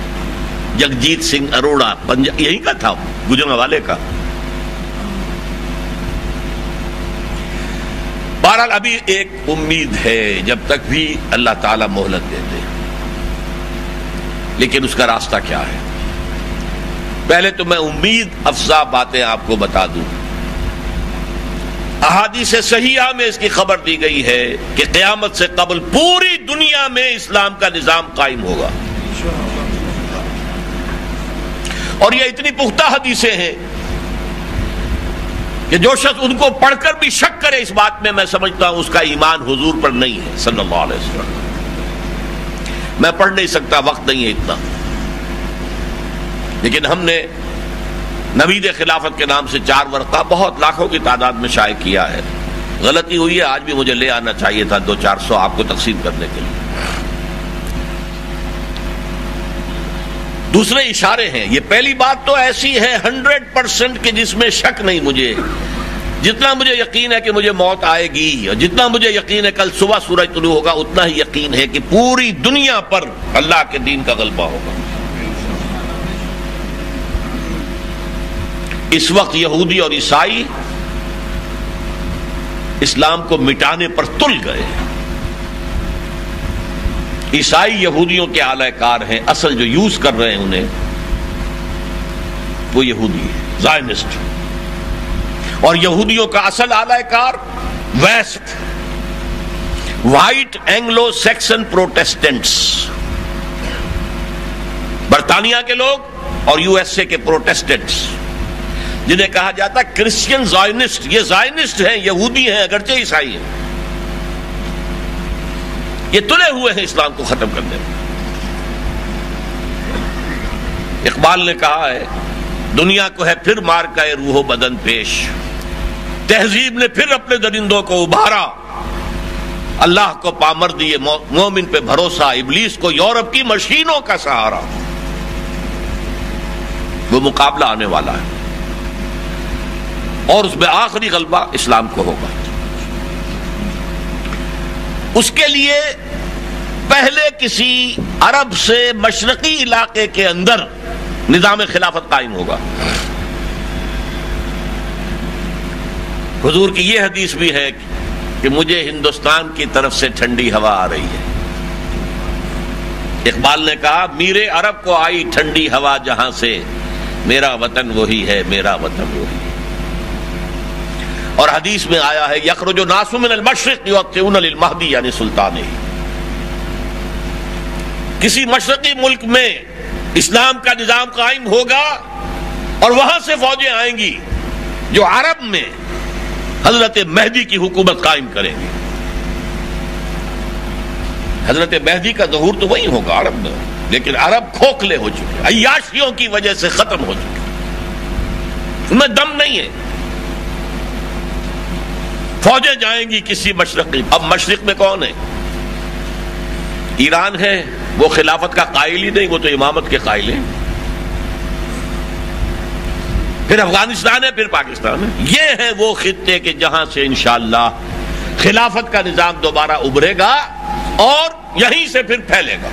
جگجیت سنگھ اروڑا یہی کا تھا گجرا والے کا۔ بہرحال ابھی ایک امید ہے، جب تک بھی اللہ تعالی مہلت دیتے لیکن اس کا راستہ کیا ہے؟ پہلے تو میں امید افزا باتیں آپ کو بتا دوں۔ احادیث صحیحہ میں اس کی خبر دی گئی ہے کہ قیامت سے قبل پوری دنیا میں اسلام کا نظام قائم ہوگا۔ اور یہ اتنی پختہ حدیثیں ہیں کہ جو شخص ان کو پڑھ کر بھی شک کرے اس بات میں میں سمجھتا ہوں اس کا ایمان حضور پر نہیں ہے، صلی اللہ علیہ وسلم۔ میں پڑھ نہیں سکتا، وقت نہیں ہے اتنا۔ لیکن ہم نے نوید خلافت کے نام سے چار ورقہ بہت لاکھوں کی تعداد میں شائع کیا ہے۔ غلطی ہوئی ہے، آج بھی مجھے لے آنا چاہیے تھا دو چار سو آپ کو تقسیم کرنے کے لیے۔ دوسرے اشارے ہیں، یہ پہلی بات تو ایسی ہے ہنڈریڈ پرسینٹ کہ جس میں شک نہیں مجھے۔ جتنا مجھے یقین ہے کہ مجھے موت آئے گی، اور جتنا مجھے یقین ہے کل صبح سورج طلوع ہوگا، اتنا ہی یقین ہے کہ پوری دنیا پر اللہ کے دین کا غلبہ ہوگا۔ اس وقت یہودی اور عیسائی اسلام کو مٹانے پر تل گئے۔ عیسائی یہودیوں کے اعلی کار ہیں، اصل جو یوز کر رہے ہیں انہیں، وہ یہودی زائنسٹ۔ اور یہودیوں کا اصل اعلی کار waste, white Anglo Saxon Protestants. برطانیہ کے لوگ اور یو ایس اے کے پروٹیسٹنٹس۔ جنہیں کہا جاتا کرسچین زائنسٹ، یہ زائنسٹ ہیں، یہودی ہیں، اگرچہ عیسائی ہیں۔ یہ تلے ہوئے ہیں اسلام کو ختم کرنے میں۔ اقبال نے کہا ہے، دنیا کو ہے پھر مار کا روح و بدن پیش۔ تہذیب نے پھر اپنے درندوں کو ابھارا۔ اللہ کو پامر دیے مومن پہ بھروسہ، ابلیس کو یورپ کی مشینوں کا سہارا۔ وہ مقابلہ آنے والا ہے۔ اور اس میں آخری غلبہ اسلام کو ہوگا۔ اس کے لیے پہلے کسی عرب سے مشرقی علاقے کے اندر نظام خلافت قائم ہوگا۔ حضور کی یہ حدیث بھی ہے کہ مجھے ہندوستان کی طرف سے ٹھنڈی ہوا آ رہی ہے۔ اقبال نے کہا، میرے عرب کو آئی ٹھنڈی ہوا جہاں سے میرا وطن وہی ہے، میرا وطن وہی۔ ہے اور حدیث میں آیا ہے، یخرج و ناسمن المشرق المہدی یعنی سلطان کسی مشرقی ملک میں اسلام کا نظام قائم ہوگا اور وہاں سے فوجیں آئیں گی جو عرب میں حضرت مہدی کی حکومت قائم کریں گی۔ حضرت مہدی کا ظہور تو وہی ہوگا عرب میں، لیکن عرب کھوکھلے ہو چکے، عیاشیوں کی وجہ سے ختم ہو چکے۔ ان میں دم نہیں ہے۔ فوجیں جائیں گی کسی مشرقی۔ اب مشرق میں کون ہے؟ ایران ہے، وہ خلافت کا قائل ہی نہیں، وہ تو امامت کے قائل ہیں۔ پھر افغانستان ہے، پھر پاکستان ہے۔ یہ ہے وہ خطے کہ جہاں سے انشاءاللہ خلافت کا نظام دوبارہ ابھرے گا اور یہیں سے پھر پھیلے گا۔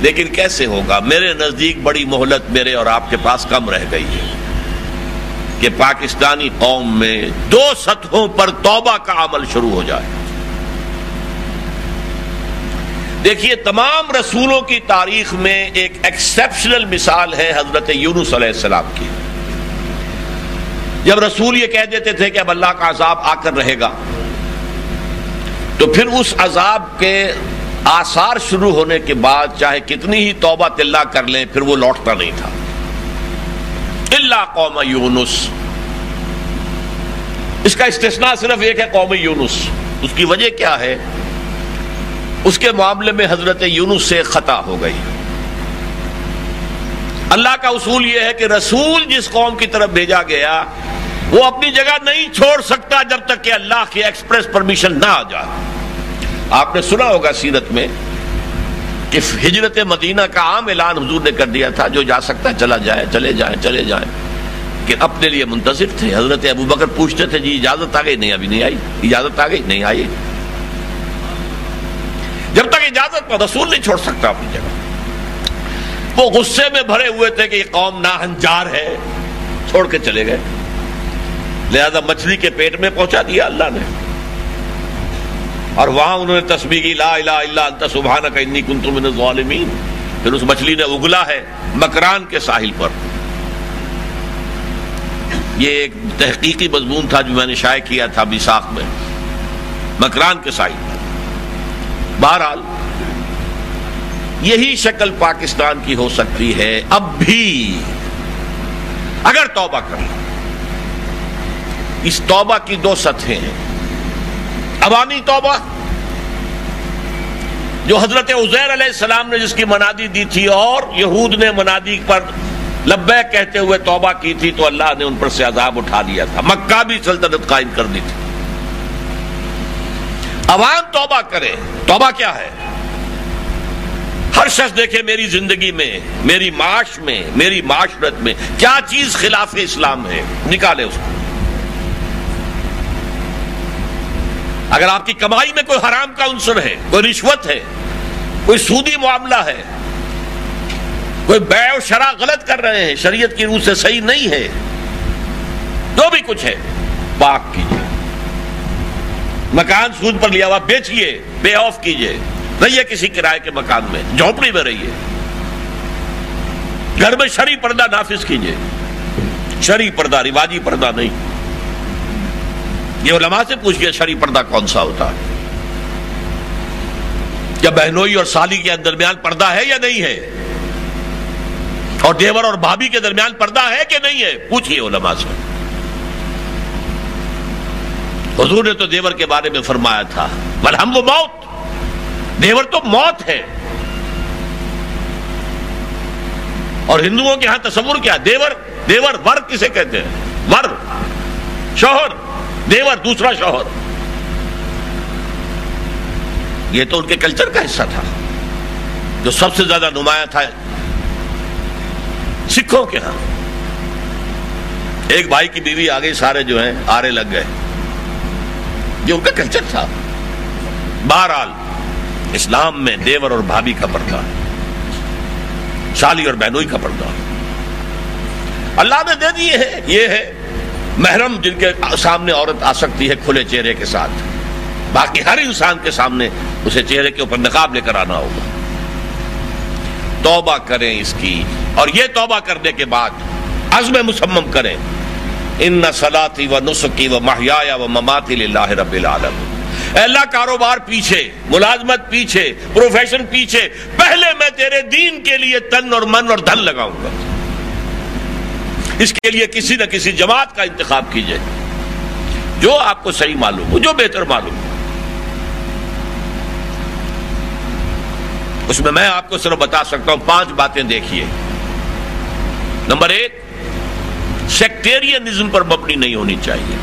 لیکن کیسے ہوگا؟ میرے نزدیک بڑی مہلت میرے اور آپ کے پاس کم رہ گئی ہے۔ کہ پاکستانی قوم میں دو سطحوں پر توبہ کا عمل شروع ہو جائے۔ دیکھیے، تمام رسولوں کی تاریخ میں ایک ایکسپشنل مثال ہے حضرت یونس علیہ السلام کی۔ جب رسول یہ کہہ دیتے تھے کہ اب اللہ کا عذاب آ کر رہے گا، تو پھر اس عذاب کے آثار شروع ہونے کے بعد چاہے کتنی ہی توبہ تلّہ کر لیں، پھر وہ لوٹتا نہیں تھا۔ اللہ قوم یونس۔ اس کا استثناء صرف ایک ہے قوم یونس۔ اس کی وجہ کیا ہے؟ اس کے معاملے میں حضرت یونس سے خطا ہو گئی۔ اللہ کا اصول یہ ہے کہ رسول جس قوم کی طرف بھیجا گیا، وہ اپنی جگہ نہیں چھوڑ سکتا جب تک کہ اللہ کی ایکسپریس پرمیشن نہ آ جائے۔ آپ نے سنا ہوگا سیرت میں ہجرت مدینہ کا عام اعلان حضور نے کر دیا تھا جو جا سکتا ہے چلا جائے، چلے جائیں چلے جائیں۔ کہ اپنے لیے منتظر تھے۔ حضرت ابو بکر پوچھتے تھے جی اجازت آ گئی؟ نہیں، ابھی نہیں آئی۔ اجازت آ گئی؟ نہیں آئی۔ جب تک اجازت پر رسول نہیں چھوڑ سکتا اپنی جگہ، وہ غصے میں بھرے ہوئے تھے کہ یہ قوم ناہنجار ہے، چھوڑ کے چلے گئے۔ لہذا مچھلی کے پیٹ میں پہنچا دیا اللہ نے۔ اور وہاں انہوں نے تسبیح کی، لا الہ الا انت سبحانک انی کنت من الظالمین۔ پھر اس مچھلی نے اگلا ہے مکران کے ساحل پر۔ یہ ایک تحقیقی مضمون تھا جو میں نے شائع کیا تھا بیساخ میں۔ مکران کے ساحل پر۔ بہرحال، یہی شکل پاکستان کی ہو سکتی ہے اب بھی۔ اگر توبہ کر اس توبہ کی دو سطحیں ہیں۔ عوامی توبہ۔ جو حضرت عزیر علیہ السلام نے جس کی منادی دی تھی اور یہود نے منادی پر لبیک کہتے ہوئے توبہ کی تھی تو اللہ نے ان پر سے عذاب اٹھا دیا تھا۔ مکہ بھی سلطنت قائم کر دی تھی۔ عوام توبہ کرے۔ توبہ کیا ہے؟ ہر شخص دیکھے میری زندگی میں، میری معاش میں، میری معاشرت میں کیا چیز خلاف اسلام ہے؟ نکالے اس کو۔ اگر آپ کی کمائی میں کوئی حرام کا عنصر ہے، کوئی رشوت ہے، کوئی سودی معاملہ ہے، کوئی بے و شرح غلط کر رہے ہیں، شریعت کی روح سے صحیح نہیں ہے، جو بھی کچھ ہے پاک کیجیے مکان سود پر لیا ہوا بیچیے پے آف کیجیے رہیے کسی کرائے کے مکان میں، جھونپڑی میں رہیے۔ گھر میں شری پردہ نافذ کیجیے شری پردہ، رواجی پردہ نہیں۔ یہ علماء سے پوچھئے شری پردہ کون سا ہوتا ہے؟ کیا بہنوئی اور سالی کے درمیان پردہ ہے یا نہیں ہے؟ اور دیور اور بھابھی کے درمیان پردہ ہے کہ نہیں ہے؟ پوچھئے علماء سے۔ حضور نے تو دیور کے بارے میں فرمایا تھا ہم وہ موت۔ دیور تو موت ہے۔ اور ہندوؤں کے ہاں تصور کیا؟ دیور دیور ور کسے کہتے ہیں؟ ور، شوہر۔ دیور دوسرا شوہر۔ یہ تو ان کے کلچر کا حصہ تھا۔ جو سب سے زیادہ نمایاں تھا۔ سکھوں کے ہاں۔ ایک بھائی کی بیوی آ گئی سارے جو ہیں، آرے لگ گئے۔ یہ ان کا کلچر تھا۔ بہرحال، اسلام میں دیور اور بھابھی کا پردہ۔ شالی اور بہنوئی کا پردہ۔ اللہ نے دے دیے ہے، یہ ہے۔ محرم جن کے سامنے عورت آ سکتی ہے کھلے چہرے کے ساتھ۔ باقی ہر انسان کے سامنے اسے چہرے کے اوپر نقاب لے کر آنا ہوگا۔ توبہ کریں اس کی۔ اور یہ توبہ کرنے کے بعد عزم مسمم کریں۔ ان سلاتی و نسخی و محیا و مماتی اللہ رب العالم اللہ، کاروبار پیچھے، ملازمت پیچھے، پروفیشن پیچھے۔ پہلے میں تیرے دین کے لیے تن اور من اور دھن لگاؤں گا۔ اس کے لیے کسی نہ کسی جماعت کا انتخاب کیجیے۔ جو آپ کو صحیح معلوم ہو، جو بہتر معلوم ہو۔ اس میں میں آپ کو صرف بتا سکتا ہوں، پانچ باتیں دیکھیے۔ نمبر ایک سیکٹیرینزم پر مبنی نہیں ہونی چاہیے۔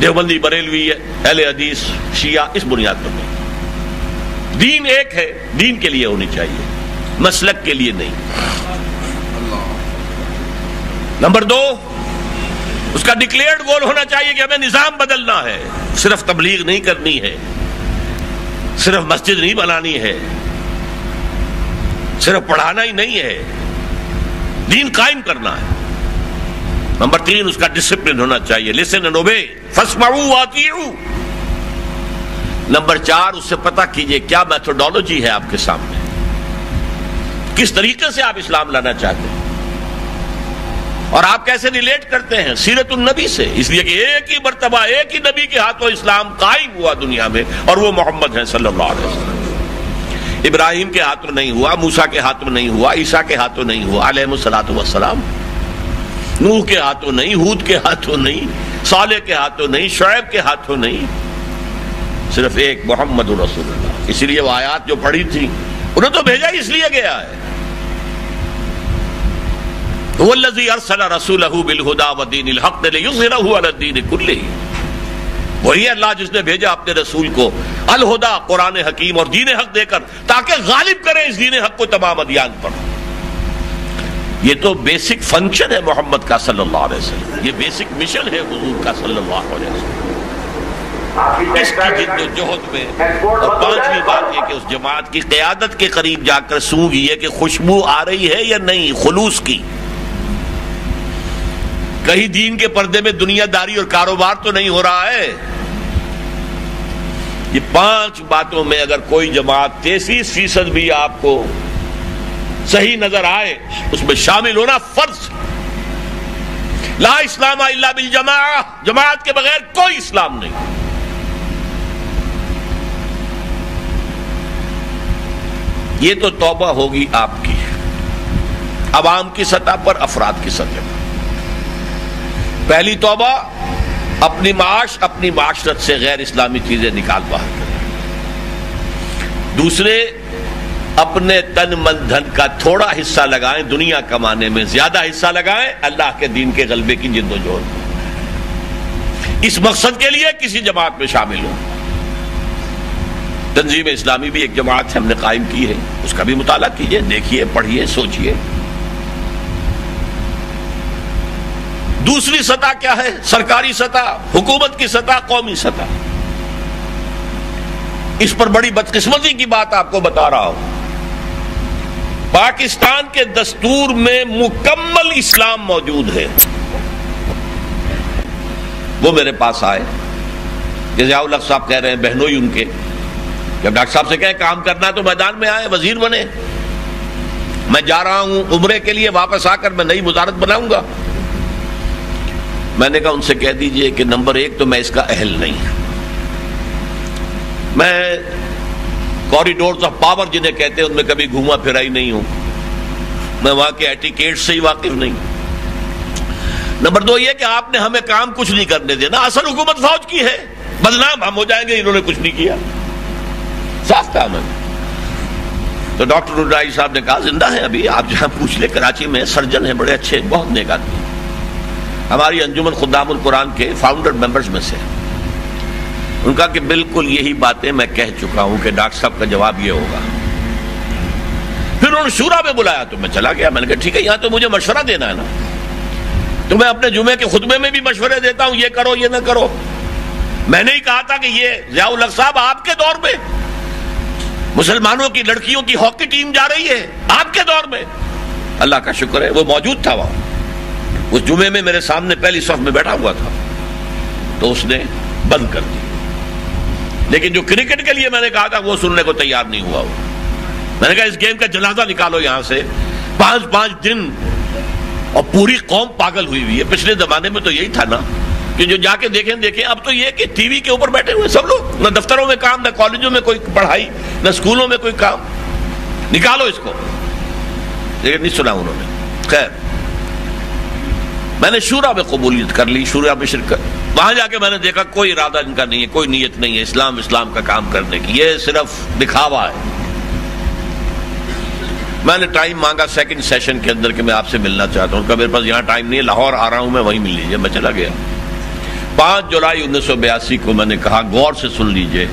دیوبندی بریلوی اہل حدیث، شیعہ، اس بنیاد پر نہیں۔ دین ایک ہے، دین کے لیے ہونی چاہیے، مسلک کے لیے نہیں۔ نمبر دو، اس کا ڈکلیئرڈ گول ہونا چاہیے کہ ہمیں نظام بدلنا ہے۔ صرف تبلیغ نہیں کرنی ہے۔ صرف مسجد نہیں بنانی ہے۔ صرف پڑھانا ہی نہیں ہے۔ دین قائم کرنا ہے۔ نمبر تین، اس کا ڈسپلن ہونا چاہیے۔ لسن نوبے آتی نمبر چار، اس سے پتا کیجیے کیا میتھوڈالوجی ہے آپ کے سامنے۔ کس طریقے سے آپ اسلام لانا چاہتے ہیں؟ اور آپ کیسے ریلیٹ کرتے ہیں؟ سیرت النبی سے۔ اس لیے کہ ایک ہی مرتبہ ایک ہی نبی کے ہاتھوں اسلام قائم ہوا دنیا میں اور وہ محمد ہے صلی اللہ علیہ وسلم۔ ابراہیم کے ہاتھوں نہیں ہوا موسا کے ہاتھوں نہیں ہوا، عیسیٰ کے ہاتھوں نہیں ہوا، علیہ السلاۃ وسلام نوح کے ہاتھوں نہیں، ہود کے ہاتھوں نہیں، صالح کے ہاتھوں نہیں، شعیب کے ہاتھوں نہیں، صرف ایک محمد رسول اللہ۔ اسی لیے وہ آیات جو پڑھی تھی، انہیں تو بھیجا اس لیے گیا ہے۔ والذی ارسل رسولہ بالہدا ودین الحق لیظہرہ علی الدین کلہ وہی اللہ جس نے بھیجا اپنے رسول کو، الہدا، قرآن حکیم اور دین حق دے کر، تاکہ غالب کرے اس دین حق کو تمام ادیان پر۔ یہ تو بیسک فنکشن ہے محمد کا صلی اللہ علیہ وسلم۔ یہ بیسک مشن ہے حضور کا صلی اللہ علیہ وسلم۔ اس کی جد و جہد میں، اور پانچویں بات یہ کہ اس جماعت کی قیادت کے قریب جا کر سونگ یہ کہ خوشبو آ رہی ہے یا نہیں، خلوص کی۔ کہیں دین کے پردے میں دنیا داری اور کاروبار تو نہیں ہو رہا ہے؟ یہ پانچ باتوں میں اگر کوئی جماعت تینتیس فیصد بھی آپ کو صحیح نظر آئے، اس میں شامل ہونا فرض۔ لا اسلام اللہ بالجماع جماعت کے بغیر کوئی اسلام نہیں۔ یہ تو توبہ ہوگی آپ کی۔ عوام کی سطح پر، افراد کی سطح پر۔ پہلی توبہ، اپنی معاش، اپنی معاشرت سے غیر اسلامی چیزیں نکال باہر کریں۔ دوسرے، اپنے تن من دھن کا تھوڑا حصہ لگائیں، دنیا کمانے میں زیادہ حصہ لگائیں، اللہ کے دین کے غلبے کی جد و جہد۔ اس مقصد کے لیے کسی جماعت میں شامل ہو تنظیم اسلامی بھی ایک جماعت ہم نے قائم کی ہے۔ اس کا بھی مطالعہ کیجیے، دیکھیے، پڑھیے سوچئے دوسری سطح کیا ہے؟ سرکاری سطح، حکومت کی سطح، قومی سطح۔ اس پر بڑی بدقسمتی کی بات آپ کو بتا رہا ہوں۔ پاکستان کے دستور میں مکمل اسلام موجود ہے۔ وہ میرے پاس آئے۔ ضیاء الق صاحب کہہ رہے ہیں، بہنوں ہی ان کے۔ جب ڈاکٹر صاحب سے کہیں کام کرنا تو میدان میں آئے، وزیر بنے۔ میں جا رہا ہوں، عمرے کے لیے واپس آ کر میں نئی وزارت بناؤں گا۔ میں نے کہا ان سے کہہ دیجیے کہ نمبر ایک تو میں اس کا اہل نہیں میں کوریڈورز آف پاور جنہیں کہتے ہیں، ان میں کبھی گھوما پھرا ہی نہیں ہوں۔ میں وہاں کے ایٹیکیٹ سے ہی واقف نہیں۔ نمبر دو یہ کہ آپ نے ہمیں کام کچھ نہیں کرنے دینا اصل حکومت فوج کی ہے۔ بدنام ہم ہو جائیں گے، انہوں نے کچھ نہیں کیا۔ صاف کام ہے۔ تو ڈاکٹر رڈائی صاحب نے کہا، زندہ ہے ابھی، آپ جہاں پوچھ لے، کراچی میں سرجن ہیں، بڑے اچھے بہت نیک آدمی ہماری انجمن خدام القرآن کے فاؤنڈر ممبرز میں سے ان کا کہ بالکل یہی باتیں میں کہہ چکا ہوں کہ ڈاکٹر صاحب کا جواب یہ ہوگا۔ پھر انہوں نے شورا میں بلایا تو میں چلا گیا۔ میں نے کہا ٹھیک ہے، یہاں تو مجھے مشورہ دینا ہے نا۔ تو میں اپنے جمعے کے خطبے میں بھی مشورے دیتا ہوں، یہ کرو، یہ نہ کرو۔ میں نے ہی کہا تھا کہ یہ ضیاء الق صاحب آپ کے دور میں مسلمانوں کی لڑکیوں کی ہاکی ٹیم جا رہی ہے، آپ کے دور میں۔ اللہ کا شکر ہے، وہ موجود تھا وہاں۔ اس جمعے میں میرے سامنے پہلی صف میں بیٹھا ہوا تھا تو اس نے بند کر دی۔ لیکن جو کرکٹ کے لیے میں نے کہا تھا وہ سننے کو تیار نہیں ہوا۔ میں نے کہا اس گیم کا جنازہ نکالو یہاں سے۔ پانچ پانچ دن اور پوری قوم پاگل ہوئی ہوئی ہے۔ پچھلے زمانے میں تو یہی تھا نا کہ جو جا کے دیکھیں دیکھیں۔ اب تو یہ کہ ٹی وی کے اوپر بیٹھے ہوئے سب لوگ۔ نہ دفتروں میں کام، نہ کالجوں میں کوئی پڑھائی، نہ اسکولوں میں کوئی کام۔ نکالو اس کو۔ لیکن نہیں سنا انہوں نے۔ خیر۔ میں نے شورا میں قبولیت کر لی شورا میں شرکت وہاں جا کے میں نے دیکھا کوئی ارادہ ان کا نہیں ہے، کوئی نیت نہیں ہے اسلام اسلام کا کام کرنے کی۔ یہ صرف دکھاوا ہے۔ میں نے ٹائم مانگا سیکنڈ سیشن کے اندر کہ میں آپ سے ملنا چاہتا ہوں۔ میرے پاس یہاں ٹائم نہیں ہے، لاہور آ رہا ہوں میں، وہیں مل لیجیے میں چلا گیا۔ پانچ جولائی انیس سو بیاسی کو میں نے کہا، غور سے سن لیجیے۔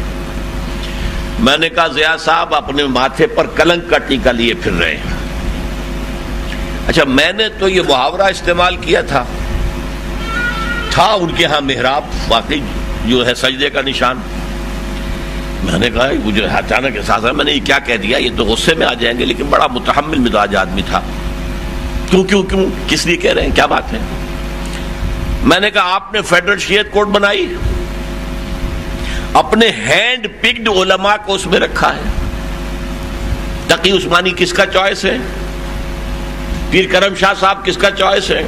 میں نے کہا، ضیاء صاحب اپنے ماتھے پر کلنگ کا ٹیکا لیے پھر رہے ہیں۔ اچھا میں نے تو یہ محاورہ استعمال کیا تھا۔ تھا ان کے ہاں محراب، واقعی جو ہے سجدے کا نشان۔ میں نے کہا، وہ جو اچانک احساس ہے میں نے یہ کیا کہہ دیا؟ یہ تو غصے میں آ جائیں گے، لیکن بڑا متحمل مزاج آدمی تھا۔ کیوں کیوں کیوں؟ کس لیے کہہ رہے ہیں؟ کیا بات ہے؟ میں نے کہا، آپ نے فیڈرل شیعت کوڈ بنائی۔ اپنے ہینڈ پکڈ علماء کو اس میں رکھا ہے۔ تقی عثمانی کس کا چوائس ہے؟ پیر کرم شاہ صاحب کس کا چوائس ہے؟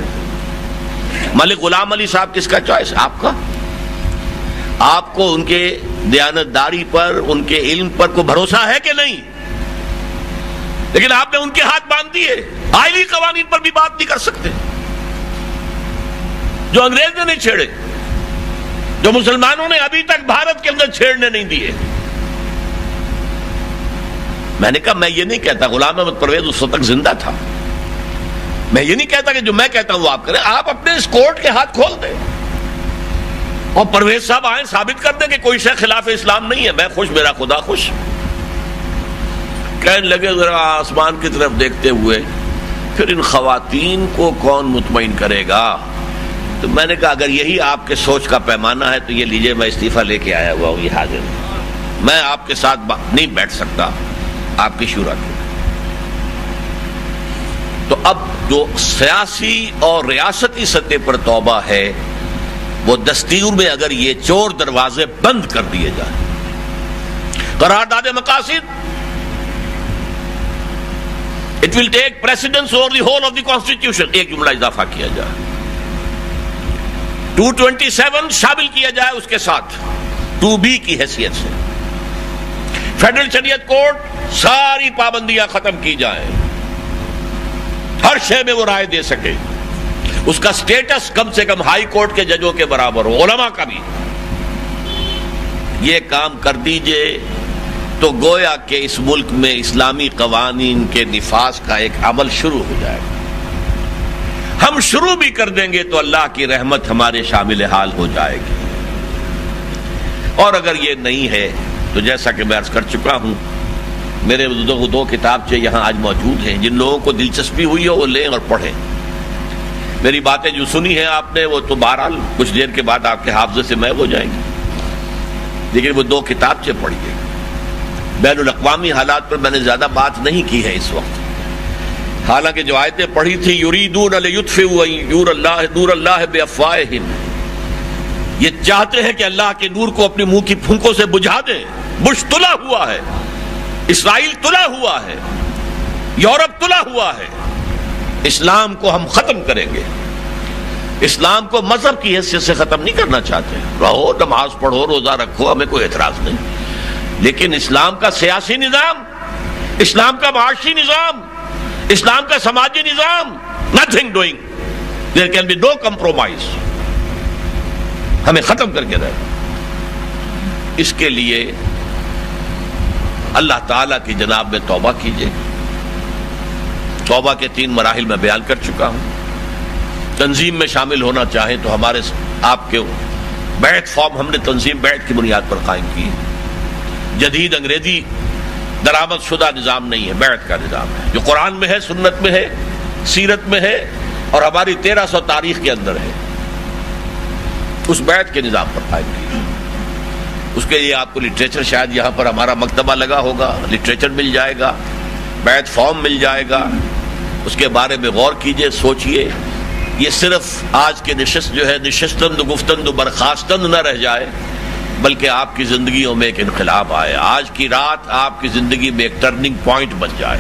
ملک غلام علی صاحب کس کا چوائس ہے آپ کا؟ آپ کو ان کے دیانت داری پر، ان کے علم پر کو بھروسہ ہے کہ نہیں؟ لیکن آپ نے ان کے ہاتھ باندھ دیے۔ آئلی قوانین پر بھی بات نہیں کر سکتے۔ جو انگریز نے نہیں چھیڑے، جو مسلمانوں نے ابھی تک بھارت کے اندر چھیڑنے نہیں دیے۔ میں نے کہا، میں یہ نہیں کہتا، غلام احمد پرویز اس وقت زندہ تھا۔ میں یہ نہیں کہتا کہ جو میں کہتا ہوں وہ آپ کریں، آپ اپنے اس کورٹ کے ہاتھ کھول دیں۔ اور پرویز صاحب آئیں، ثابت کر دیں کہ کوئی شے خلاف اسلام نہیں ہے۔ میں خوش، میرا خدا خوش۔ کہنے لگے، ذرا آسمان کی طرف دیکھتے ہوئے، پھر ان خواتین کو کون مطمئن کرے گا؟ تو میں نے کہا، اگر یہی آپ کے سوچ کا پیمانہ ہے، تو یہ لیجیے، میں استعفیٰ لے کے آیا ہوا ہوں، یہ حاضر۔ میں آپ کے ساتھ نہیں بیٹھ سکتا، آپ کی شورا کی تو اب جو سیاسی اور ریاستی سطح پر توبہ ہے، وہ دستور میں اگر یہ چور دروازے بند کر دیے جائیں۔ قرارداد مقاصد۔ It will take precedence over the whole of the constitution ایک جملہ اضافہ کیا جائے۔ ٹو ٹوینٹی سیون شامل کیا جائے اس کے ساتھ۔ ٹو بی کی حیثیت سے۔ فیڈرل شریعت کورٹ ساری پابندیاں ختم کی جائیں۔ ہر شے میں وہ رائے دے سکے۔ اس کا سٹیٹس کم سے کم ہائی کورٹ کے ججوں کے برابر ہو، علماء کا بھی۔ یہ کام کر دیجیے۔ تو گویا کہ اس ملک میں اسلامی قوانین کے نفاذ کا ایک عمل شروع ہو جائے۔ گا ہم شروع بھی کر دیں گے تو اللہ کی رحمت ہمارے شامل حال ہو جائے گی۔ اور اگر یہ نہیں ہے، تو جیسا کہ میں عرض کر چکا ہوں میرے دو دو کتاب یہاں آج موجود ہیں، جن لوگوں کو دلچسپی ہوئی ہو وہ لیں اور پڑھیں۔ میری باتیں جو سنی ہیں آپ نے، وہ تو بہرحال کچھ دیر کے بعد آپ کے حافظے سے میں ہو جائیں گے لیکن وہ دو کتاب سے پڑھیے بین الاقوامی حالات پر میں نے زیادہ بات نہیں کی ہے اس وقت۔ حالانکہ جو آیتیں پڑھی تھی، یریدون یور اللہ، نور اللہ بے یہ چاہتے ہیں کہ اللہ کے نور کو اپنی منہ کی پھنکوں سے بجھا دیں۔ بش تلا ہوا ہے۔ اسرائیل تلا ہوا ہے، یورپ تلا ہوا ہے۔ اسلام کو ہم ختم کریں گے۔ اسلام کو مذہب کی حیثیت سے ختم نہیں کرنا چاہتے۔ رہو، نماز پڑھو، روزہ رکھو، ہمیں کوئی اعتراض نہیں۔ لیکن اسلام کا سیاسی نظام، اسلام کا معاشی نظام، اسلام کا سماجی نظام nothing doing there can be no compromise ہمیں ختم کر کے رہے۔ اس کے لیے اللہ تعالی کی جناب میں توبہ کیجیے توبہ کے تین مراحل میں بیان کر چکا ہوں۔ تنظیم میں شامل ہونا چاہیں تو ہمارے آپ کے بیٹھ فارم ہم نے تنظیم بیٹھ کی بنیاد پر قائم کی جدید انگریزی درامد شدہ نظام نہیں ہے، بیعت کا نظام ہے۔ جو قرآن میں ہے، سنت میں ہے، سیرت میں ہے اور ہماری تیرہ سو تاریخ کے اندر ہے۔ اس بیعت کے نظام پر قائم کی۔ اس کے لیے آپ کو لٹریچر شاید یہاں پر ہمارا مکتبہ لگا ہوگا لٹریچر مل جائے گا، بیت فارم مل جائے گا۔ اس کے بارے میں غور کیجیے، سوچئے۔ یہ صرف آج کے نشست جو ہے، نشستند، گفتند، برخاستند نہ رہ جائے، بلکہ آپ کی زندگیوں میں ایک انقلاب آئے۔ آج کی رات آپ کی زندگی میں ایک ٹرننگ پوائنٹ بن جائے۔